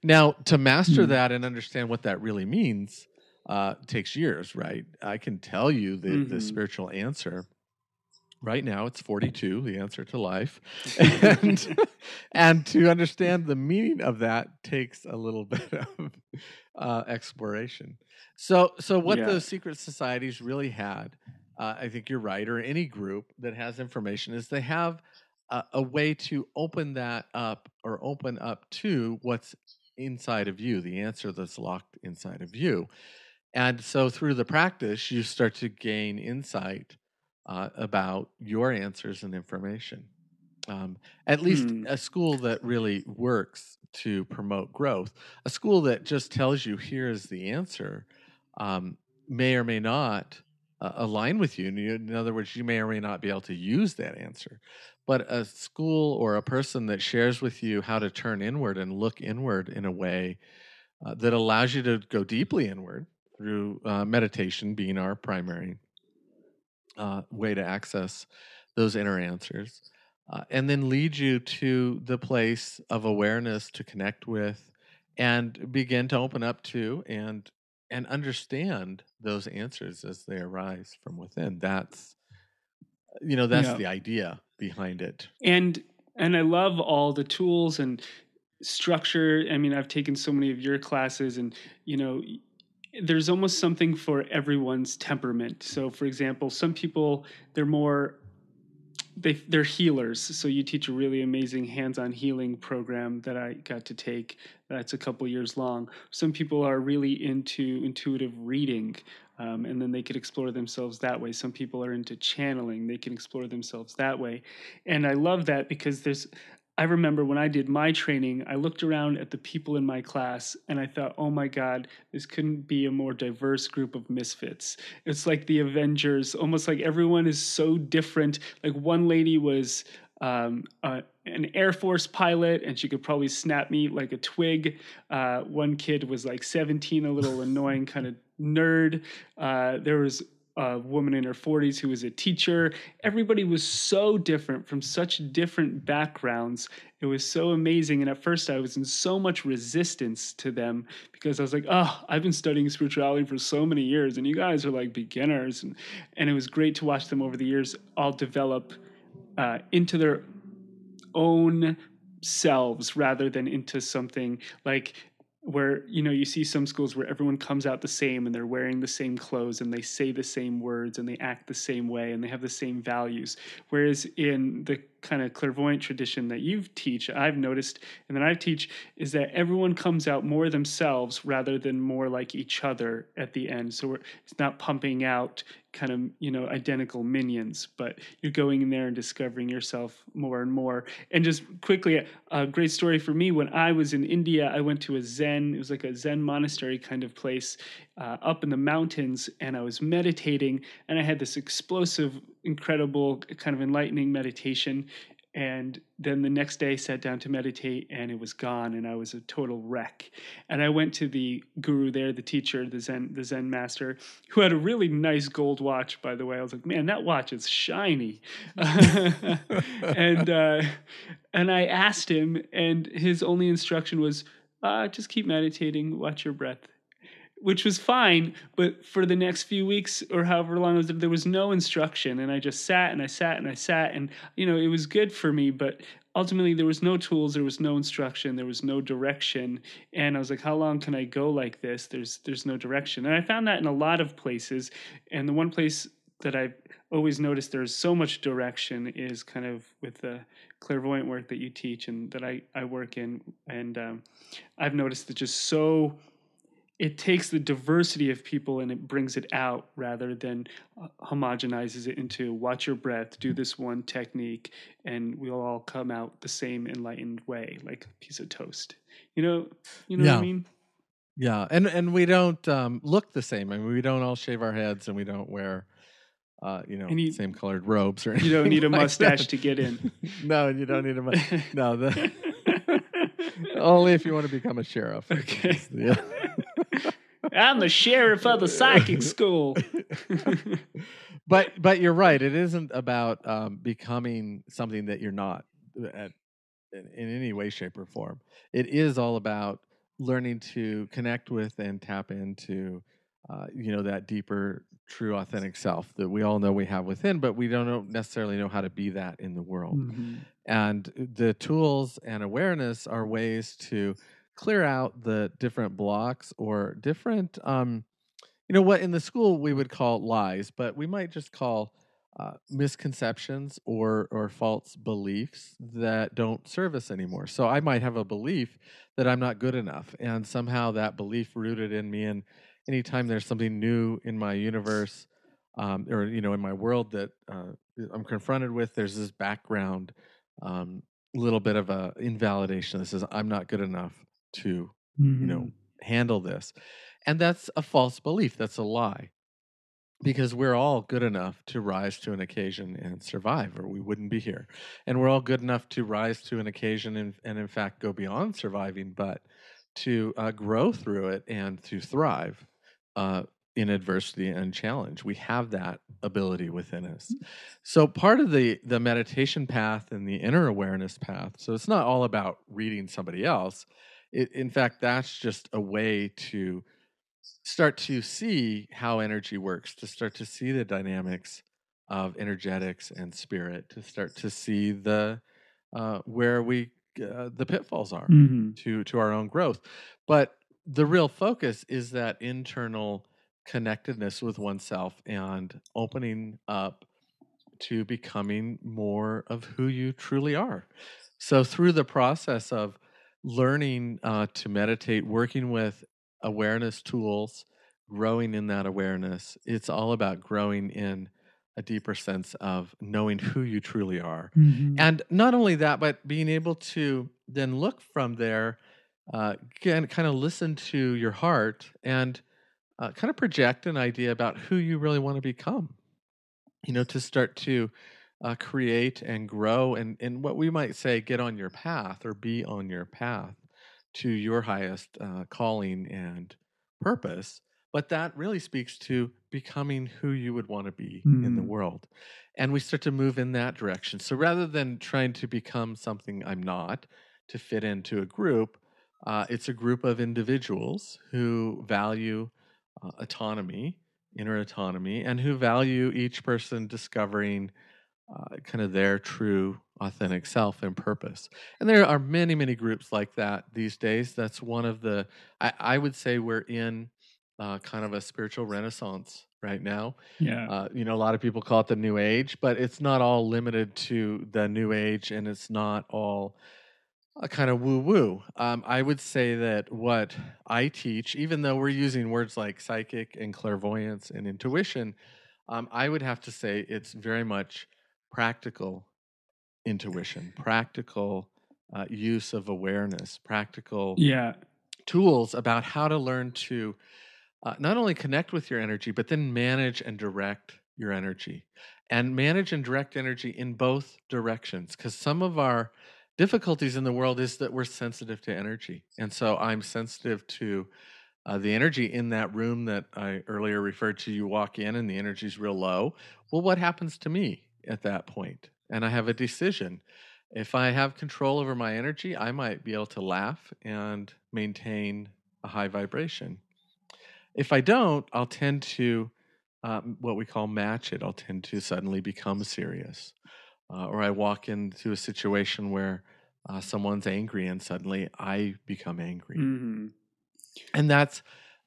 Now, to master Hmm. that and understand what that really means uh, takes years, right? I can tell you the, the Mhm. spiritual answer. Right now, it's 42, the answer to life. and, and to understand the meaning of that takes a little bit of uh, exploration. So, so what Yeah. those secret societies really had, uh, I think you're right, or any group that has information, is they have a, a way to open that up or open up to what's inside of you, the answer that's locked inside of you. And so through the practice, you start to gain insight uh, about your answers and information. Um, at least Hmm. a school that really works to promote growth, a school that just tells you here is the answer, um, may or may not uh, align with you. In other words, you may or may not be able to use that answer. But a school or a person that shares with you how to turn inward and look inward in a way uh, that allows you to go deeply inward through uh, meditation being our primary uh, way to access those inner answers, uh, and then lead you to the place of awareness to connect with and begin to open up to and and understand those answers as they arise from within. That's you know that's Yeah. the idea behind it. and and I love all the tools and structure. I mean, I've taken so many of your classes, and you know, there's almost something for everyone's temperament. So, for example, some people they're more they they're healers. So you teach a really amazing hands-on healing program that I got to take. That's a couple years long. Some people are really into intuitive reading. Um, and then they could explore themselves that way. Some people are into channeling; they can explore themselves that way. And I love that because there's. I remember when I did my training, I looked around at the people in my class and I thought, oh my God, this couldn't be a more diverse group of misfits. It's like the Avengers, almost like everyone is so different. Like one lady was um, uh, an Air Force pilot and she could probably snap me like a twig. Uh, one kid was like 17, a little annoying kind of nerd. Uh, there was a woman in her 40s who was a teacher. Everybody was so different from such different backgrounds. It was so amazing. And at first, I was in so much resistance to them because I was like, oh, I've been studying spirituality for so many years, and you guys are like beginners. And, and it was great to watch them over the years all develop uh, into their own selves rather than into something like where you know you see some schools where everyone comes out the same and they're wearing the same clothes and they say the same words and they act the same way and they have the same values. Whereas in the kind of clairvoyant tradition that you teach i've noticed and that i teach is that everyone comes out more themselves rather than more like each other at the end. So it's not pumping out kind of you know identical minions but you're going in there and discovering yourself more and more. And just quickly a great story for me when i was in india i went to a zen it was like a zen monastery kind of place uh, up in the mountains and i was meditating and i had this explosive incredible kind of enlightening meditation. And then the next day sat down to meditate and it was gone and i was a total wreck. And i went to the guru there the teacher the zen the zen master who had a really nice gold watch by the way. I was like man that watch is shiny. And uh, and i asked him and his only instruction was uh, just keep meditating watch your breath which was fine. But for the next few weeks or however long it was, there was no instruction, and I just sat and I sat and I sat, and you know it was good for me, but ultimately there was no tools, there was no instruction, there was no direction, and I was like, how long can I go like this? There's there's no direction, and I found that in a lot of places, and the one place that I've always noticed there's so much direction is kind of with the clairvoyant work that you teach and that I, I work in. And um, I've noticed that just so it takes the diversity of people and it brings it out rather than uh, homogenizes it into watch your breath, do this one technique, and we'll all come out the same enlightened way, like a piece of toast. You know, you know yeah. what I mean? Yeah, and and we don't um, look the same. I mean, we don't all shave our heads, and we don't wear, uh, you know, you, same colored robes or. anything. You don't need a like mustache that. to get in. no, you don't need a mustache. no, the, only if you want to become a sheriff. Okay. Yeah. I'm the sheriff of the psychic school. but but you're right. It isn't about um, becoming something that you're not at, in, in any way, shape, or form. It is all about learning to connect with and tap into, uh, you know, that deeper, true, authentic self that we all know we have within, but we don't know, necessarily know how to be that in the world. Mhm. And the tools and awareness are ways to clear out the different blocks or different, um, you know, what in the school we would call lies, but we might just call uh, misconceptions or or false beliefs that don't serve us anymore. So I might have a belief that I'm not good enough, and somehow that belief rooted in me. And anytime there's something new in my universe, um, or you know, in my world that uh, I'm confronted with, there's this background um, little bit of a invalidation that says I'm not good enough to you know handle this and that's a false belief that's a lie because we're all good enough to rise to an occasion and survive or we wouldn't be here and we're all good enough to rise to an occasion and, and in fact go beyond surviving but to uh, grow through it and to thrive uh, in adversity and challenge we have that ability within us. So part of the the meditation path and the inner awareness path so it's not all about reading somebody else it, in fact that's just a way to start to see how energy works to start to see the dynamics of energetics and spirit to start to see the uh, where we uh, the pitfalls are Mhm. to to our own growth but the real focus is that internal connectedness with oneself and opening up to becoming more of who you truly are so through the process of learning uh, to meditate working with awareness tools growing in that awareness it's all about growing in a deeper sense of knowing who you truly are Mhm. and not only that, but being able to then look from there, uh, again, kind of listen to your heart and uh, kind of project an idea about who you really want to become. You know, to start to uh, create and grow and, and what we might say, get on your path or be on your path to your highest uh, calling and purpose but that really speaks to becoming who you would want to be in the Mm. world. And we start to move in that direction. So rather than trying to become something I'm not to fit into a group, uh, it's a group of individuals who value uh, autonomy, inner autonomy, and who value each person discovering uh, kind of their true, authentic self and purpose. And there are many, many groups like that these days. That's one of the, I, I would say we're in uh, kind of a spiritual renaissance right now. Yeah. Uh, you know, a lot of people call it the new age, but it's not all limited to the new age and it's not all a kind of woo woo. Um, I would say that what I teach, even though we're using words like psychic and clairvoyance and intuition, um, I would have to say it's very much practical intuition, practical uh, use of awareness, practical yeah. tools about how to learn to uh, not only connect with your energy, but then manage and direct your energy. And manage and direct energy in both directions. Because some of our difficulties in the world is that we're sensitive to energy. And so I'm sensitive to uh, the energy in that room that I earlier referred to. You walk in and the energy's real low. Well, what happens to me at that? And I have a decision. If I have control over my energy, I might be able to laugh and maintain a high vibration. If I don't, I'll tend to um, what we call match it. I'll tend to suddenly become serious. Uh, or I walk into a situation where uh, someone's angry and suddenly I become angry. hmm And that's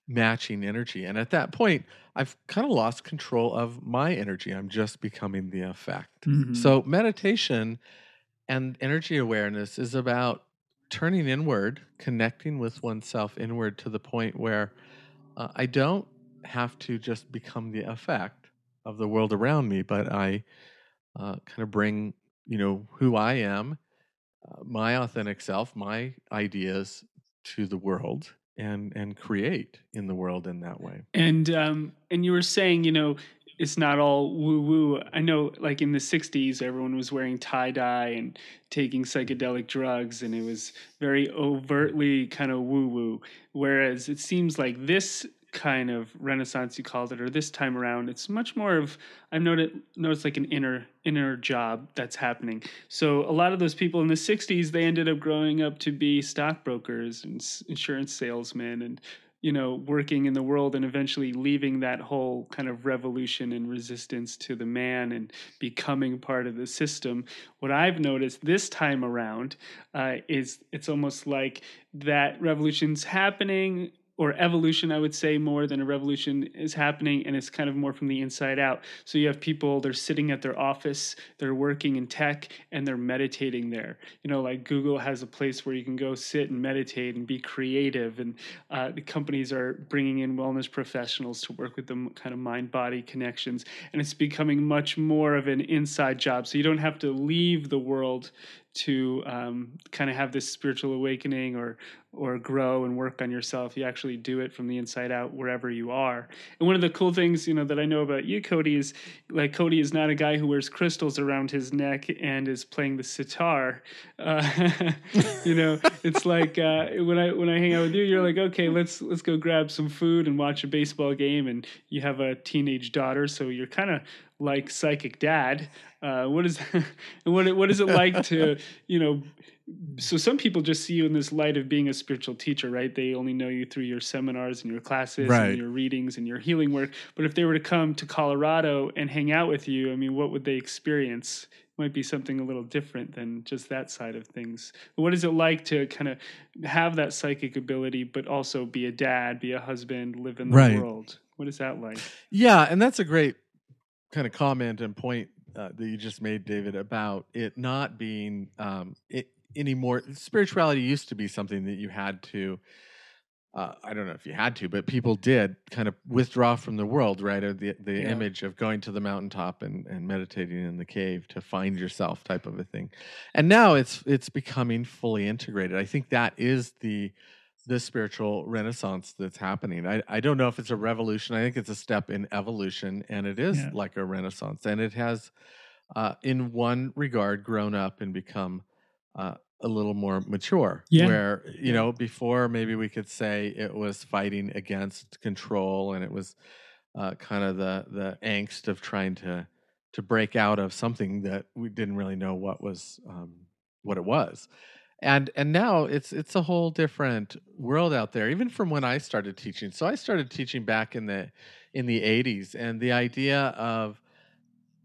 matching energy. And at that point, I've kind of lost control of my energy. I'm just becoming the effect. Mhm. So, meditation and energy awareness is about turning inward, connecting with oneself inward to the point where uh, I don't have to just become the effect of the world around me, but I uh, kind of bring, you know, who I am, uh, my authentic self, my ideas to the world and and create in the world in that way. And um, and you were saying, you know, it's not all woo woo. I know, like in the '60s, everyone was wearing tie dye and taking psychedelic drugs, and it was very overtly kind of woo woo. Whereas it seems like this kind of renaissance you called it or this time around it's much more of i've noticed noticed like an inner inner job that's happening. So a lot of those people in the 60s they ended up growing up to be stockbrokers and insurance salesmen and you know working in the world and eventually leaving that whole kind of revolution and resistance to the man and becoming part of the system. What i've noticed this time around uh, is it's almost like that revolution's happening or evolution, I would say, more than a revolution is happening, and it's kind of more from the inside out. So you have people, they're sitting at their office, they're working in tech, and they're meditating there. You know, like Google has a place where you can go sit and meditate and be creative, and uh, the companies are bringing in wellness professionals to work with them, kind of mind body connections, and it's becoming much more of an inside job. So you don't have to leave the world to um, kind of have this spiritual awakening or or grow and work on yourself. You actually do it from the inside out wherever you are. And one of the cool things, you know, that I know about you, Cody, is like Cody is not a guy who wears crystals around his neck and is playing the sitar. Uh, you know, it's like uh, when I when I hang out with you, you're like, okay, let's let's go grab some food and watch a baseball game. And you have a teenage daughter, so you're kind of like psychic dad. Uh, what is what what is it like to you know? So some people just see you in this light of being a spiritual teacher, right? They only know you through your seminars and your classes Right. and your readings and your healing work. But if they were to come to Colorado and hang out with you, I mean, what would they experience? It Might be something a little different than just that side of things. What is it like to kind of have that psychic ability, but also be a dad, be a husband, live in the Right. world? What is that like? Yeah, and that's a great kind of comment and point uh, that you just made, David, about it not being um, it, anymore. Spirituality used to be something that you had to. Uh, I don't know if you had to, but people did kind of withdraw from the world, right? Or the the Yeah. image of going to the mountaintop and, and meditating in the cave to find yourself, type of a thing. And now it's it's becoming fully integrated. I think that is the the spiritual renaissance that's happening. I, I don't know if it's a revolution. I think it's a step in evolution, and it is Yeah. like a renaissance. And it has, uh, in one regard, grown up and become uh, a little more mature. Yeah. Where, you know, before maybe we could say it was fighting against control and it was uh, kind of the the angst of trying to to break out of something that we didn't really know what was um, what it was. And and now it's it's a whole different world out there, even from when I started teaching. So I started teaching back in the in the 80s, and the idea of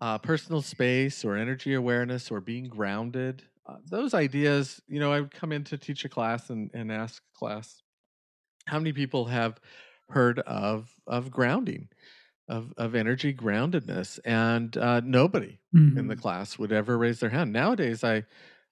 uh, personal space or energy awareness or being grounded, uh, those ideas, you know, I would come in to teach a class and, and ask class, how many people have heard of of grounding, of of energy groundedness, and uh, nobody in the Mhm. class would ever raise their hand. Nowadays, I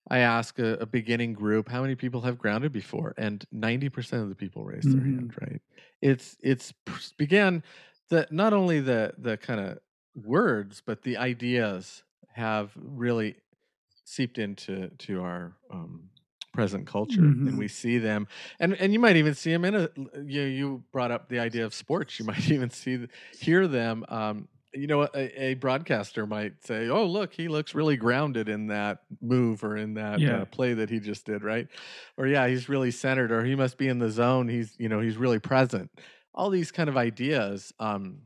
I ask a, a beginning group how many people have grounded before, and ninety percent of the people raise their hand. Right? It's it's began that not only the the kind of words, but the ideas have really seeped into to our um, present culture, Mhm. and we see them, and and you might even see them in a. You you brought up the idea of sports. You might even see hear them. Um, you know, a, a broadcaster might say, "Oh, look, he looks really grounded in that move or in that Yeah. uh, play that he just did, right?" Or, "Yeah, he's really centered," or "He must be in the zone. He's, you know, he's really present." All these kind of ideas. Um,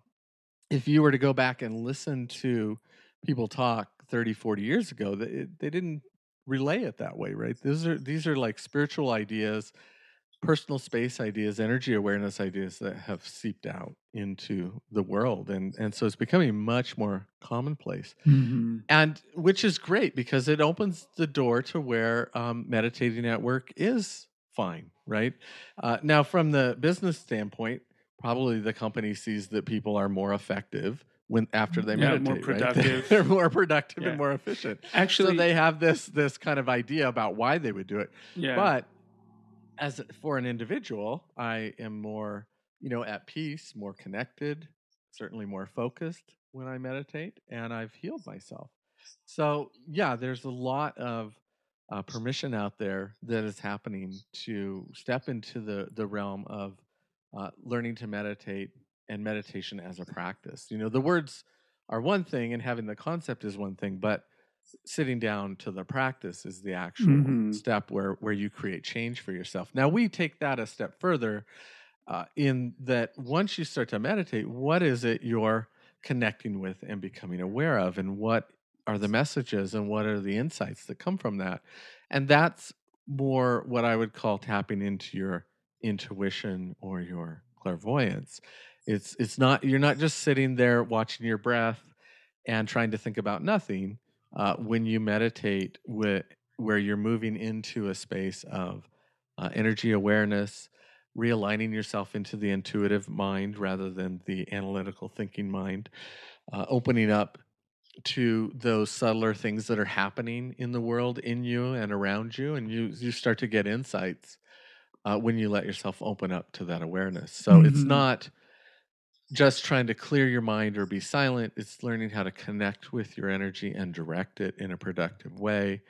if you were to go back and listen to people talk 30, 40 years ago, they, they didn't relay it that way, right? These are these are like spiritual ideas, personal space ideas, energy awareness ideas that have seeped out into the world, and and so it's becoming much more commonplace, Mhm. and which is great because it opens the door to where um, meditating at work is fine, right? Uh, now, from the business standpoint, probably the company sees that people are more effective when after they Yeah, meditate, more right? They're more productive Yeah. and more efficient Actually, so they have this this kind of idea about why they would do it yeah. but as for an individual i am more you know at peace more connected certainly more focused when i meditate and i've healed myself so yeah there's a lot of uh, permission out there that is happening to step into the the realm of uh, learning to meditate and meditation as a practice you know the words are one thing and having the concept is one thing but sitting down to the practice is the actual Mhm. step where where you create change for yourself. Now we take that a step further uh, in that once you start to meditate, what is it you're connecting with and becoming aware of, and what are the messages and what are the insights that come from that, and that's more what I would call tapping into your intuition or your clairvoyance. It's it's not you're not just sitting there watching your breath and trying to think about nothing uh, when you meditate with, where you're moving into a space of uh, energy awareness realigning yourself into the intuitive mind rather than the analytical thinking mind uh, opening up to those subtler things that are happening in the world in you and around you and you you start to get insights uh, when you let yourself open up to that awareness so it's Mhm. not just trying to clear your mind or be silent. It's learning how to connect with your energy and direct it in a productive way,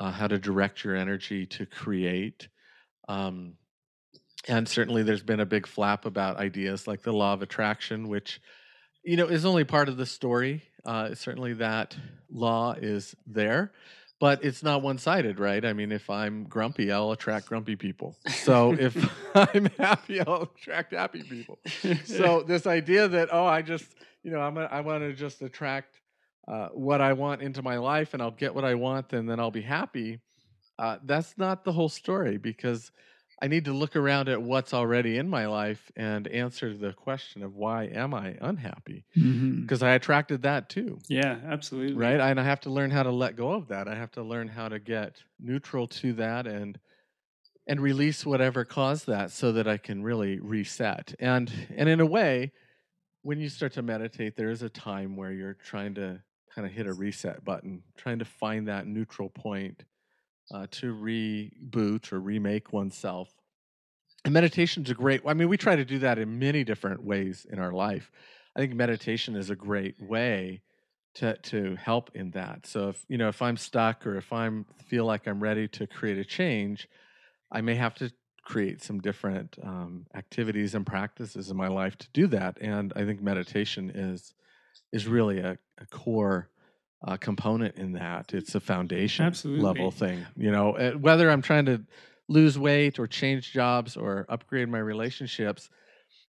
uh, how to direct your energy to create. Um, and certainly there's been a big flap about ideas like the law of attraction, which, you know, is only part of the story. Uh, certainly that law is there. But it's not one sided, right? I mean, if I'm grumpy, I'll attract grumpy people. So if I'm happy, I'll attract happy people so this idea that oh i just you know i'm a, i want to just attract uh, what i want into my life and i'll get what i want and then i'll be happy uh, that's not the whole story because i need to look around at what's already in my life and answer the question of why am i unhappy? Mm-hmm. Because i attracted that too. Yeah, absolutely. right? And i have to learn how to let go of that. I have to learn how to get neutral to that and and release whatever caused that so that i can really reset. And and in a way when you start to meditate there is a time where you're trying to kind of hit a reset button trying to find that neutral point uh, to reboot or remake oneself. And meditation's a great i mean we try to do that in many different ways in our life. I think meditation is a great way to to help in that. So if you know if i'm stuck or if i'm feel like i'm ready to create a change i may have to create some different um, activities and practices in my life to do that. And i think meditation is is really a, a core uh, component in that. It's a foundation Absolutely. level thing. You know, uh, whether I'm trying to lose weight or change jobs or upgrade my relationships,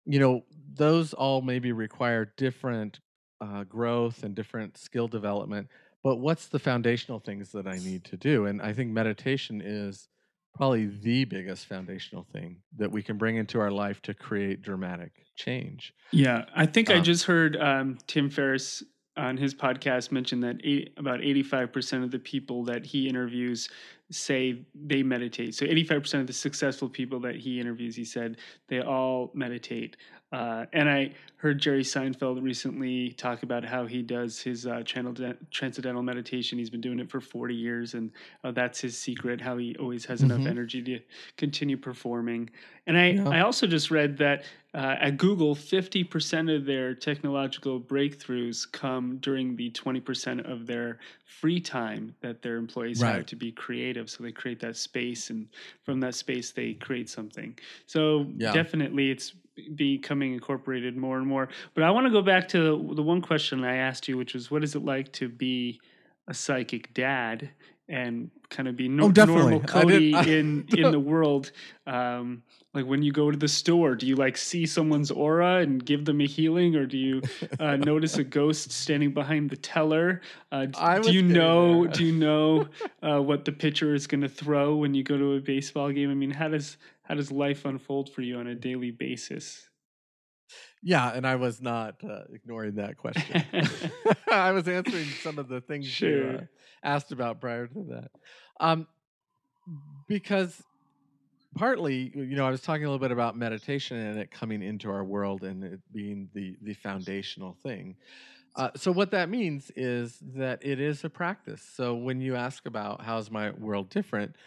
you know, those all maybe require different uh, growth and different skill development. But what's the foundational things that I need to do? And I think meditation is probably the biggest foundational thing that we can bring into our life to create dramatic change. Yeah, I think I Um, just heard um, Tim Ferriss on his podcast mentioned that eight, about 85% of the people that he interviews say they meditate. So 85% of the successful people that he interviews, he said they all meditate. Uh, and I heard Jerry Seinfeld recently talk about how he does his uh, transcendental meditation. He's been doing it for 40 years, and uh, that's his secret, how he always has enough Mhm. energy to continue performing. And I, Yeah. I also just read that uh, at Google, 50% of their technological breakthroughs come during the 20% of their free time that their employees have to be creative. So they create that space, and from that space, they create something. So Yeah. definitely it's becoming incorporated more and more. But I want to go back to the, the one question I asked you, which was what is it like to be a psychic dad? And kind of be nor- Oh, normal Cody didn't- I- in in the world. Um, like when you go to the store, do you like see someone's aura and give them a healing, or do you uh, notice a ghost standing behind the teller? Uh, d- I do you know? Do you know uh, what the pitcher is going to throw when you go to a baseball game? I mean, how does how does life unfold for you on a daily basis? Yeah, and I was not uh, ignoring that question. I was answering some of the things you uh, asked about prior to that. Um, because partly, you know, I was talking a little bit about meditation and it coming into our world and it being the the foundational thing. Uh, so what that means is that it is a practice. So when you ask about how's my world different,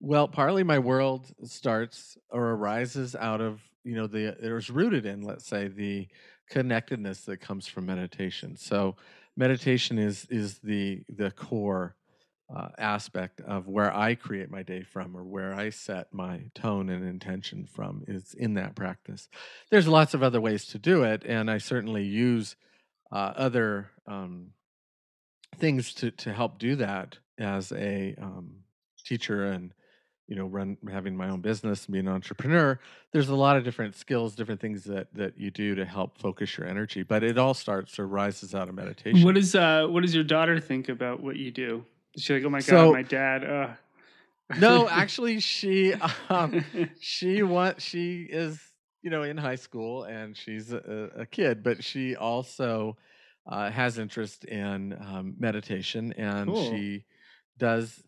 well, partly my world starts or arises out of you know the was rooted in let's say the connectedness that comes from meditation. So meditation is is the the core uh, aspect of where I create my day from or where I set my tone and intention from is in that practice. There's lots of other ways to do it, and I certainly use uh, other um, things to to help do that as a um, teacher and you know run having my own business and being an entrepreneur there's a lot of different skills different things that that you do to help focus your energy but it all starts or rises out of meditation What does uh, what does your daughter think about what you do? Is she like, oh my god, So- my dad? Uh. no actually she um she want she is you know in high school and she's a, a kid but she also uh, has interest in um, meditation and Cool. she does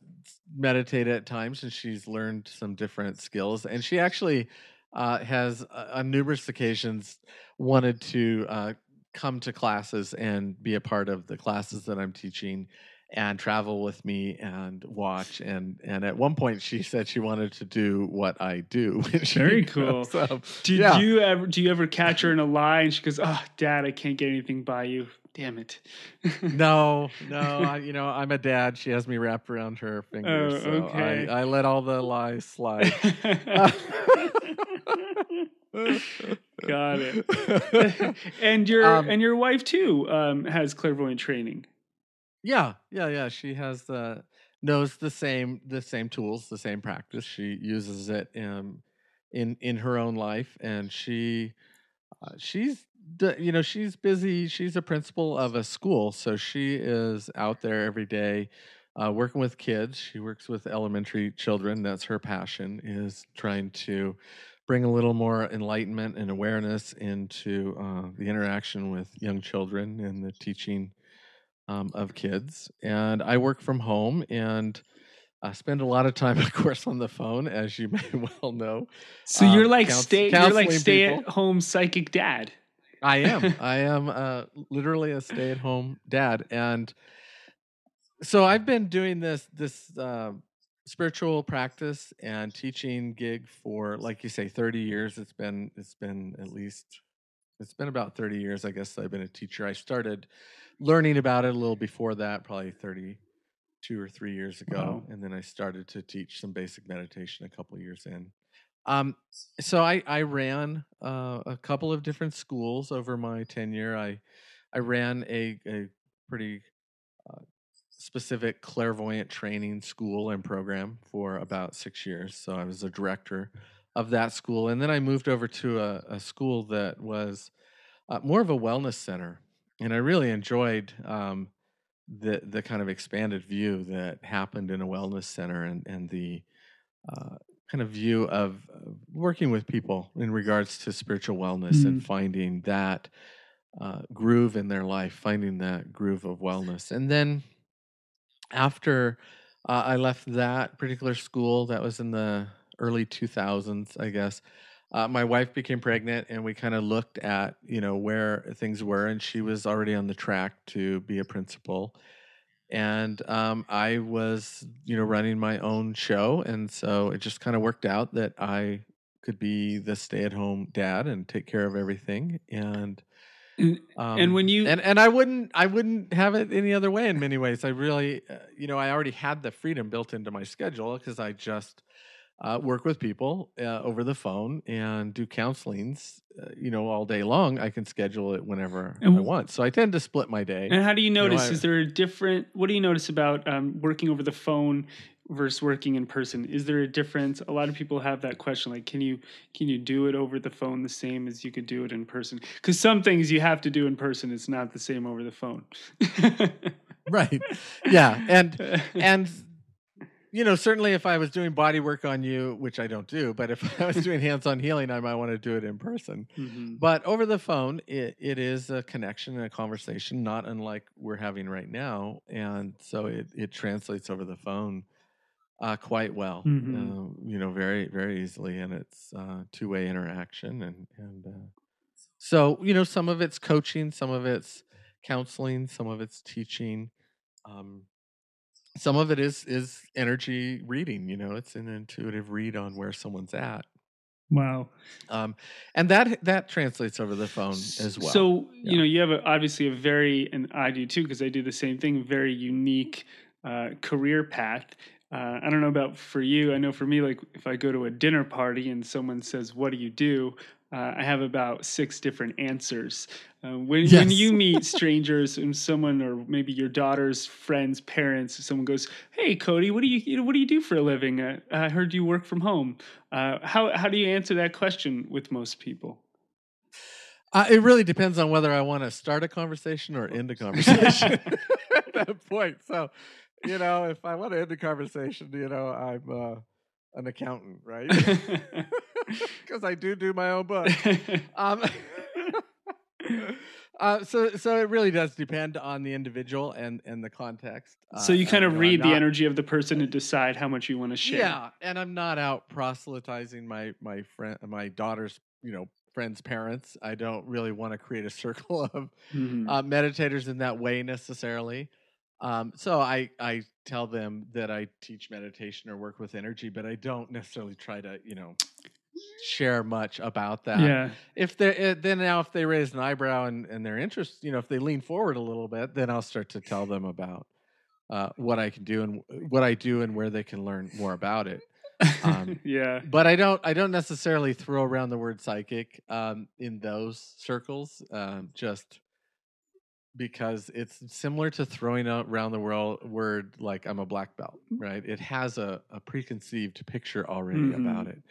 meditate at times and she's learned some different skills and she actually uh, has uh, on numerous occasions wanted to uh, come to classes and be a part of the classes that i'm teaching and travel with me and watch and and at one point she said she wanted to do what I do. Very cool. Did Yeah. you ever do you ever catch her in a lie and she goes, "Oh, Dad, I can't get anything by you. Damn it." No, no, I, you know I'm a dad. She has me wrapped around her fingers, Oh, so okay. I, I let all the lies slide. Got it. and your Um, and your wife too um, has clairvoyant training. Yeah, yeah, yeah. She has the knows the same the same tools, the same practice. She uses it in in in her own life, and she uh, she's you know she's busy. She's a principal of a school, so she is out there every day. Uh, working with kids, she works with elementary children. That's her passion is trying to bring a little more enlightenment and awareness into uh, the interaction with young children and the teaching um, of kids. And I work from home and I spend a lot of time, of course, on the phone, as you may well know. So um, you're like couns- stay you're like stay people. at home psychic dad. I am. I am uh, literally a stay-at-home dad, and so I've been doing this this uh, spiritual practice and teaching gig for, like you say, thirty years. It's been it's been at least it's been about thirty years, I guess. I've been a teacher. I started learning about it a little before that, probably thirty-two or three years ago, Wow. and then I started to teach some basic meditation a couple years in. Um, so I I ran uh, a couple of different schools over my tenure. I I ran a a pretty uh, specific clairvoyant training school and program for about six years. So I was a director of that school. And then I moved over to a, a school that was uh, more of a wellness center. And I really enjoyed um, the, the kind of expanded view that happened in a wellness center and, and the uh, kind of view of working with people in regards to spiritual wellness mm-hmm. and finding that uh, groove in their life, finding that groove of wellness. And then after uh, I left that particular school, that was in the early 2000s, I guess. Uh, my wife became pregnant, and we kind of looked at you know where things were, and she was already on the track to be a principal, and um, I was you know running my own show, and so it just kind of worked out that I could be the stay-at-home dad and take care of everything, and and, um, and when you and and I wouldn't I wouldn't have it any other way in many ways. I really uh, you know I already had the freedom built into my schedule because I just uh, work with people uh, over the phone and do counselings. Uh, you know, all day long. I can schedule it whenever and, I want. So I tend to split my day. And how do you notice? You know, I, is there a different? What do you notice about um, working over the phone versus working in person is there a difference a lot of people have that question like can you can you do it over the phone the same as you could do it in person because some things you have to do in person it's not the same over the phone right yeah and and you know certainly if i was doing body work on you which i don't do but if i was doing hands-on healing i might want to do it in person mm-hmm. but over the phone it, it is a connection and a conversation not unlike we're having right now and so it, it translates over the phone uh, quite well. Mm-hmm. Uh, you know, very very easily, and it's uh, two way interaction, and and uh, so you know, some of it's coaching, some of it's counseling, some of it's teaching. Um, some of it is is energy reading. You know, it's an intuitive read on where someone's at. Wow. Um, and that that translates over the phone as well. So yeah. you know, you have a, obviously a very, and I do too, because I do the same thing. Very unique uh, career path. Uh, I don't know about for you. I know for me, like if I go to a dinner party and someone says, "What do you do?" Uh, I have about six different answers. Uh, when yes. when you meet strangers and someone, or maybe your daughter's friends, parents, someone goes, "Hey, Cody, what do you, you know, what do you do for a living? Uh, I heard you work from home." Uh, how how do you answer that question with most people? Uh, it really depends on whether I want to start a conversation or end a conversation at that point. So you know, if I want to end the conversation, you know, I'm uh, an accountant, right? Because I do do my own book. Um, uh, so, so it really does depend on the individual and and the context. Uh, so you kind of read not, the energy of the person and decide how much you want to share. Yeah, and I'm not out proselytizing my my friend, my daughter's, you know, friends' parents. I don't really want to create a circle of mm-hmm. uh, meditators in that way necessarily. Um, so I I tell them that I teach meditation or work with energy, but I don't necessarily try to you know share much about that. Yeah. If they eh, then now if they raise an eyebrow and and their interest, you know, if they lean forward a little bit, then I'll start to tell them about uh, what I can do and what I do and where they can learn more about it. Um, yeah. But I don't I don't necessarily throw around the word psychic um, in those circles. Um, just because it's similar to throwing around the world word like I'm a black belt, mm. right? It has a, a preconceived picture already mm-hmm. about it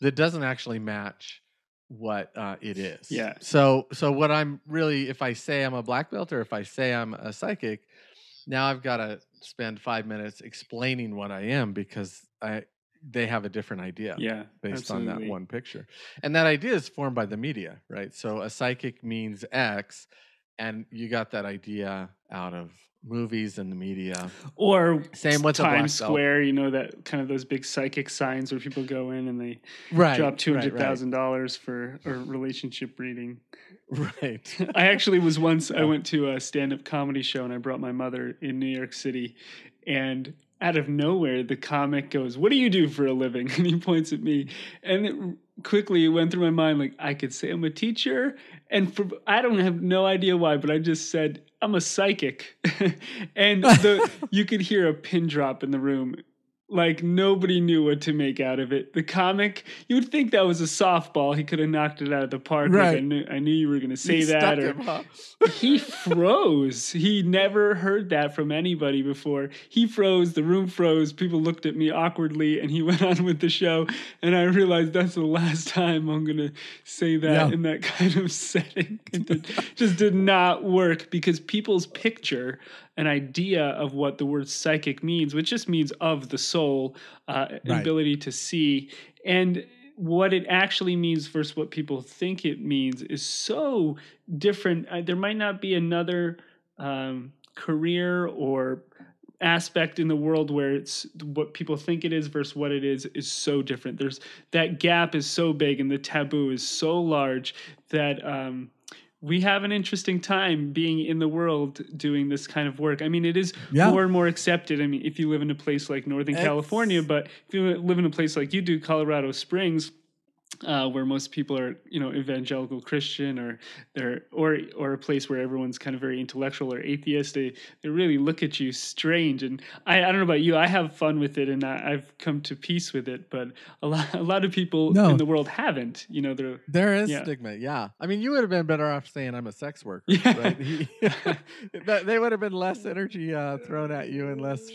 that doesn't actually match what uh, it is. Yeah. So so what I'm really if I say I'm a black belt or if I say I'm a psychic, now I've got to spend five minutes explaining what I am because I they have a different idea yeah based absolutely. on that one picture and that idea is formed by the media right so a psychic means x and you got that idea out of movies and the media. Or same with Times Square you know that kind of those big psychic signs where people go in and they right, drop $200,000 right, right. for a relationship reading. Right. I actually was once I oh. went to a stand-up comedy show and I brought my mother in New York City and out of nowhere the comic goes what do you do for a living? And he points at me. And it quickly it went through my mind like I could say I'm a teacher. And for I don't have no idea why but I just said I'm a psychic. And the you could hear a pin drop in the room like nobody knew what to make out of it. The comic, you would think that was a softball. He could have knocked it out of the park. Like I Right. knew, I knew you were going to say You that. Or, he froze. He never heard that from anybody before. He froze. The room froze. People looked at me awkwardly, and he went on with the show. And I realized that's the last time I'm going to say that Yeah. in that kind of setting. It just did not work because people's picture an idea of what the word psychic means, which just means of the soul, uh, Right. ability to see, and what it actually means versus what people think it means is so different. Uh, there might not be another um, career or aspect in the world where it's what people think it is versus what it is is so different. There's that gap is so big and the taboo is so large that um, we have an interesting time being in the world doing this kind of work. I mean, it is Yeah. more and more accepted. I mean, if you live in a place like Northern It's- California, but if you live in a place like you do, Colorado Springs, uh, where most people are, you know, evangelical Christian, or they're or or a place where everyone's kind of very intellectual or atheist, they they really look at you strange. And I, I don't know about you, I have fun with it, and I, I've come to peace with it. But a lot a lot of people No. in the world haven't. You know, they're There is Yeah. stigma, yeah. I mean, you would have been better off saying I'm a sex worker, Yeah. right? They would have been less energy uh, thrown at you and less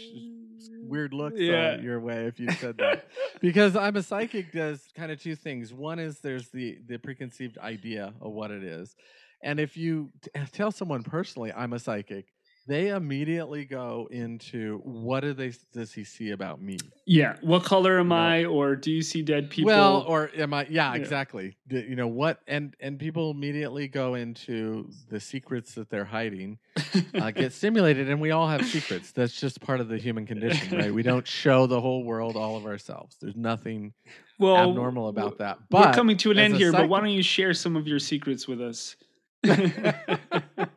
weird looks Yeah. your way if you said that. because I'm a psychic does kind of two things. One is there's the the preconceived idea of what it is, and if you t- tell someone personally I'm a psychic, they immediately go into what do they does he see about me? yeah. What color am. I? Or do you see dead people? Well, or am I? Yeah, Yeah. exactly. D- You know what? And and people immediately go into the secrets that they're hiding, uh, get stimulated, and we all have secrets. That's just part of the human condition, right? We don't show the whole world all of ourselves. There's nothing well, abnormal about that. But We're coming to an end here, but why don't you share some of your secrets with us?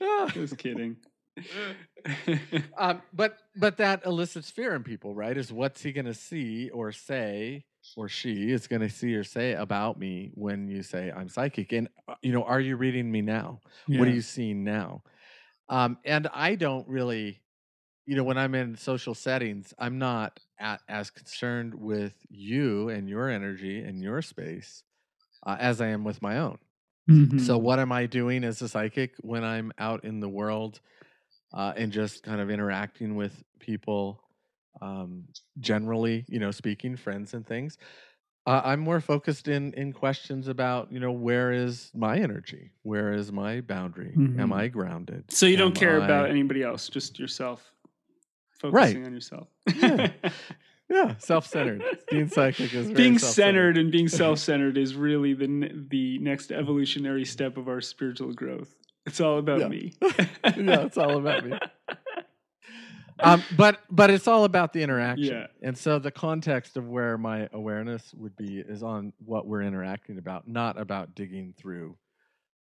Just kidding. um, but but that elicits fear in people, right? Is what's he going to see or say, or she is going to see or say about me when you say I'm psychic? And uh, you know, are you reading me now? What are you seeing now? Um, and I don't really, you know, when I'm in social settings, I'm not at, as concerned with you and your energy and your space uh, as I am with my own. Mm-hmm. So, what am I doing as a psychic when I'm out in the world uh, and just kind of interacting with people, um, generally, you know, speaking, friends and things? Uh, I'm more focused in in questions about, you know, where is my energy? Where is my boundary? Am Mhm. I grounded? so you don't Am care about anybody else, just yourself. Right. Focusing on yourself. Yeah. Yeah, self centered. Being psychic is being self-centered. centered and being self-centered is really the ne- the next evolutionary step of our spiritual growth. It's all about Yeah. me. yeah, it's all about me. Um, but but it's all about the interaction, Yeah. and so the context of where my awareness would be is on what we're interacting about, not about digging through,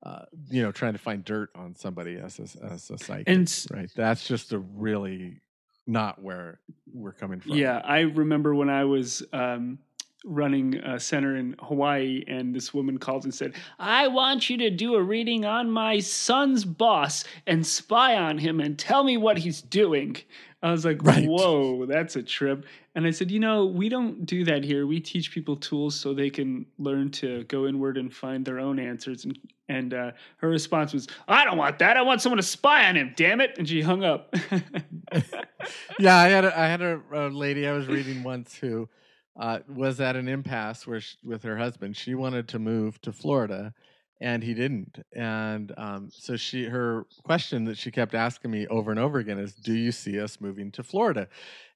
uh, you know, trying to find dirt on somebody as a, as a psychic. And right, that's just a really not where we're coming from. Yeah, I remember when I was um, running a center in Hawaii, and this woman called and said, "I want you to do a reading on my son's boss and spy on him and tell me what he's doing." I was like, Right. "Whoa, that's a trip!" And I said, "You know, we don't do that here. We teach people tools so they can learn to go inward and find their own answers." And and uh, her response was, "I don't want that. I want someone to spy on him. Damn it!" And she hung up. yeah, I had a, I had a, a lady I was reading once who uh, was at an impasse where she, with her husband. She wanted to move to Florida, and he didn't. And um, so she her question that she kept asking me over and over again is, "Do you see us moving to Florida?"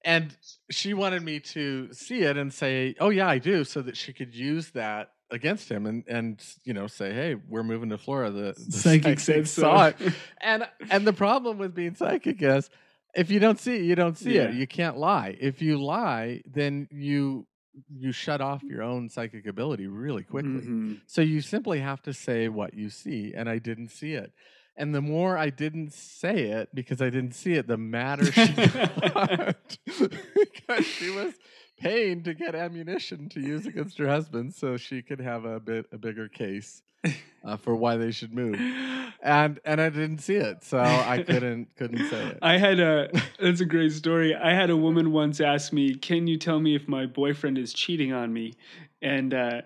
And she wanted me to see it and say, "Oh yeah, I do," so that she could use that against him and and you know say, "Hey, we're moving to Florida." The, the Psychic said saw so. it and and the problem with being psychic is if you don't see it you don't see it you can't lie if you lie then you you shut off your own psychic ability really quickly. Mhm. so you simply have to say what you see and i didn't see it. And the more i didn't say it because i didn't see it the madder she got because she was paying to get ammunition to use against her husband so she could have a bit a bigger case uh, for why they should move, and and I didn't see it, so I couldn't couldn't say it. I had a that's a great story. I had a woman once ask me, "Can you tell me if my boyfriend is cheating on me?" And uh,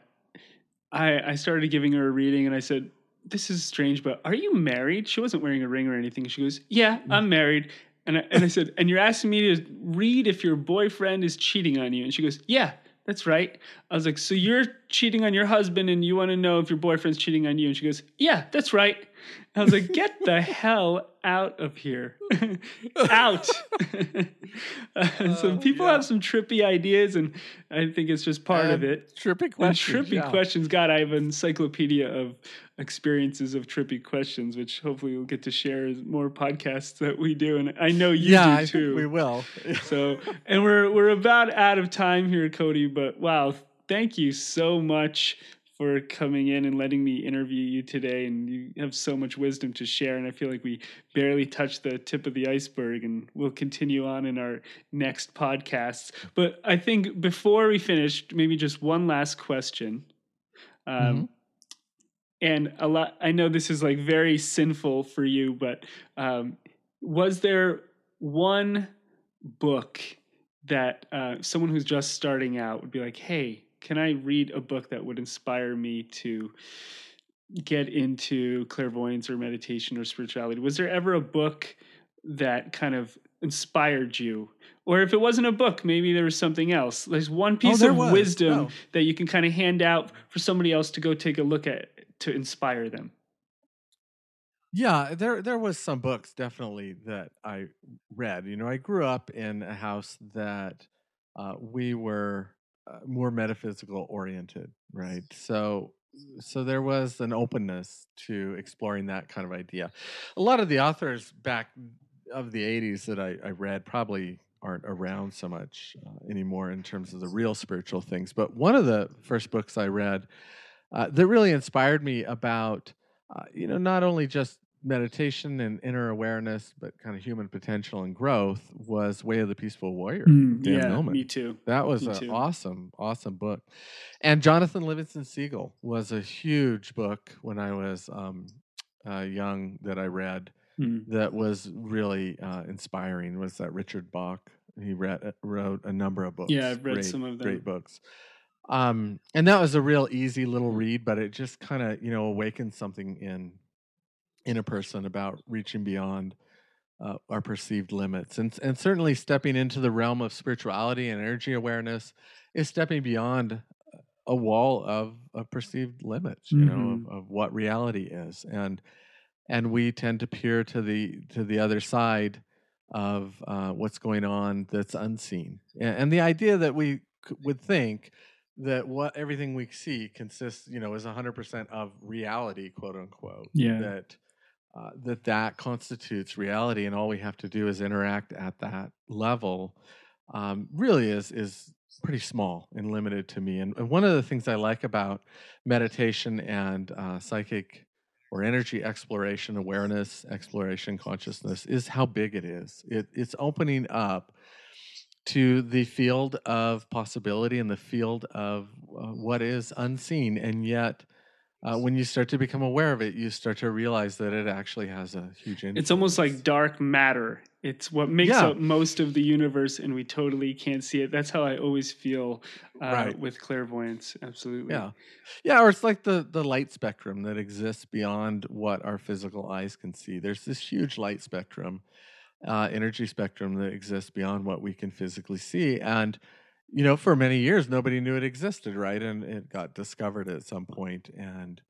I I started giving her a reading, and I said, "This is strange, but are you married?" She wasn't wearing a ring or anything. She goes, "Yeah, I'm married." And I, and I said, "And you're asking me to read if your boyfriend is cheating on you?" And she goes, "Yeah." That's right. I was like, so you're cheating on your husband and you want to know if your boyfriend's cheating on you? And she goes, yeah, that's right. I was like, get the hell out of here. out. uh, so people yeah. have some trippy ideas, and I think it's just part of it. Trippy And questions. trippy yeah. questions. God, I have an encyclopedia of experiences of trippy questions, which hopefully we'll get to share as more podcasts that we do. And I know you yeah, do too. we will. So, and we're we're about out of time here, Cody. But wow, thank you so much for coming in and letting me interview you today. And you have so much wisdom to share. And I feel like we barely touched the tip of the iceberg, and we'll continue on in our next podcasts. But I think before we finish, maybe just one last question. Um, Mhm. And a lot. I know this is like very sinful for you, but um, was there one book that uh, someone who's just starting out would be like, "Hey, can I read a book that would inspire me to get into clairvoyance or meditation or spirituality?" Was there ever a book that kind of inspired you? Or if it wasn't a book, maybe there was something else. There's one piece there of was. wisdom Oh. that you can kind of hand out for somebody else to go take a look at to inspire them. Yeah, there there was some books definitely that I read. You know, I grew up in a house that uh, we were uh, more metaphysical oriented, right? So so there was an openness to exploring that kind of idea. A lot of the authors back of the 80s that I, I read probably aren't around so much uh, anymore in terms of the real spiritual things. But one of the first books I read uh, that really inspired me about uh, you know, not only just meditation and inner awareness, but kind of human potential and growth was Way of the Peaceful Warrior. Dan yeah, Millman. me too. That was an awesome, awesome book. And Jonathan Livingston Seagull was a huge book when I was um, uh, young that I read Mm. that was really uh, inspiring. Was that Richard Bach? He read, uh, wrote a number of books. Yeah, I've read great, some of them. Great books. Um, and that was a real easy little read, but it just kind of you know awakened something in in a person about reaching beyond uh, our perceived limits, and and certainly stepping into the realm of spirituality and energy awareness is stepping beyond a wall of, of perceived limits, you know, Mhm. of, of what reality is, and and we tend to peer to the to the other side of uh, what's going on that's unseen, and, and the idea that we c- would think that what everything we see consists, you know, is 100% of reality, quote unquote. Yeah. That uh, that that constitutes reality, and all we have to do is interact at that level. Um, really is is pretty small and limited to me. And, and one of the things I like about meditation and uh, psychic or energy exploration, awareness, exploration, consciousness is how big it is. It, it's opening up to the field of possibility and the field of uh, what is unseen. And yet, uh, when you start to become aware of it, you start to realize that it actually has a huge influence. It's almost like dark matter. It's what makes Yeah. up most of the universe, and we totally can't see it. That's how I always feel uh, Right. with clairvoyance. Absolutely. Yeah. Yeah, or it's like the the light spectrum that exists beyond what our physical eyes can see. There's this huge light spectrum, uh, energy spectrum that exists beyond what we can physically see. And you know, for many years nobody knew it existed, right? And it got discovered at some point and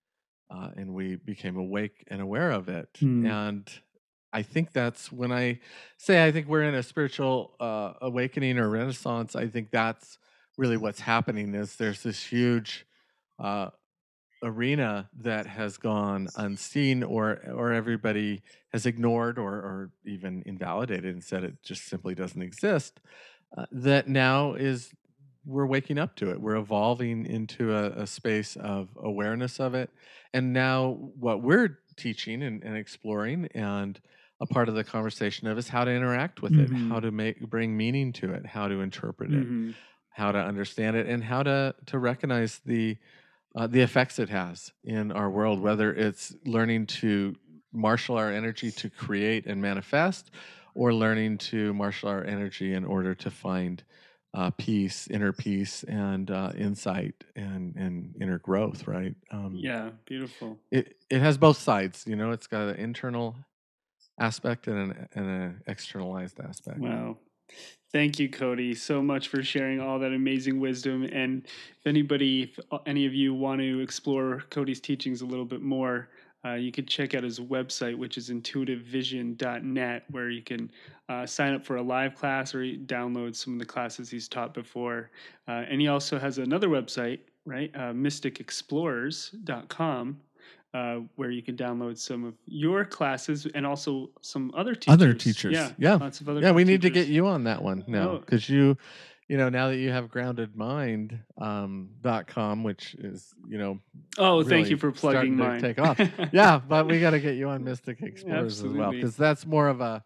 uh, and we became awake and aware of it. Hmm. And I think that's when I say I think we're in a spiritual uh, awakening or renaissance. I think that's really what's happening is there's this huge uh, arena that has gone unseen or or everybody has ignored or or even invalidated and said it just simply doesn't exist uh, that now is we're waking up to it we're evolving into a, a space of awareness of it and now what we're teaching and, and exploring and a part of the conversation of is how to interact with it Mhm. how to make bring meaning to it how to interpret it Mhm. how to understand it and how to to recognize the uh, the effects it has in our world, whether it's learning to marshal our energy to create and manifest, or learning to marshal our energy in order to find uh, peace, inner peace, and uh, insight and and inner growth. Right? Um, yeah, beautiful. It it has both sides. You know, it's got an internal aspect and an, and an externalized aspect. Wow. Thank you, Cody, so much for sharing all that amazing wisdom. And if anybody, if any of you want to explore Cody's teachings a little bit more, uh, you can check out his website, which is intuitivevision.net, where you can uh, sign up for a live class or download some of the classes he's taught before. Uh, and he also has another website, right? Uh, mysticexplorers.com, uh, where you can download some of your classes and also some other teachers. Other teachers. Yeah. Yeah. Lots of other yeah, we teachers. need to get you on that one now Oh. because you, you know, now that you have groundedmind um, dot com, which is, you know, Oh, thank you for plugging mine. take off. yeah, but we got to get you on Mystic Explorers as well because that's more of a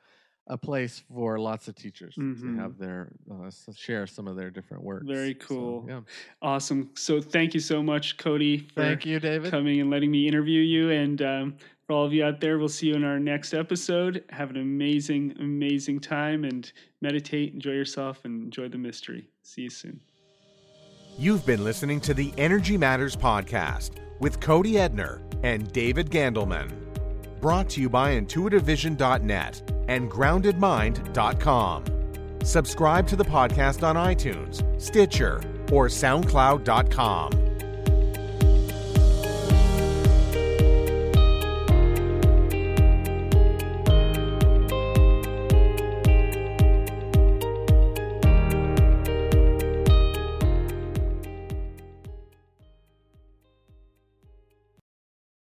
a place for lots of teachers Mhm. to have their uh, share some of their different works. Very So, cool. yeah. Awesome. So thank you so much, Cody, for Thank you, David. coming and letting me interview you. And um, for all of you out there, we'll see you in our next episode. Have an amazing, amazing time and meditate, enjoy yourself, and enjoy the mystery. See you soon. You've been listening to the Energy Matters podcast with Cody Edner and David Gandelman. Brought to you by intuitivevision.net and groundedmind.com. Subscribe to the podcast on iTunes, Stitcher, or SoundCloud.com.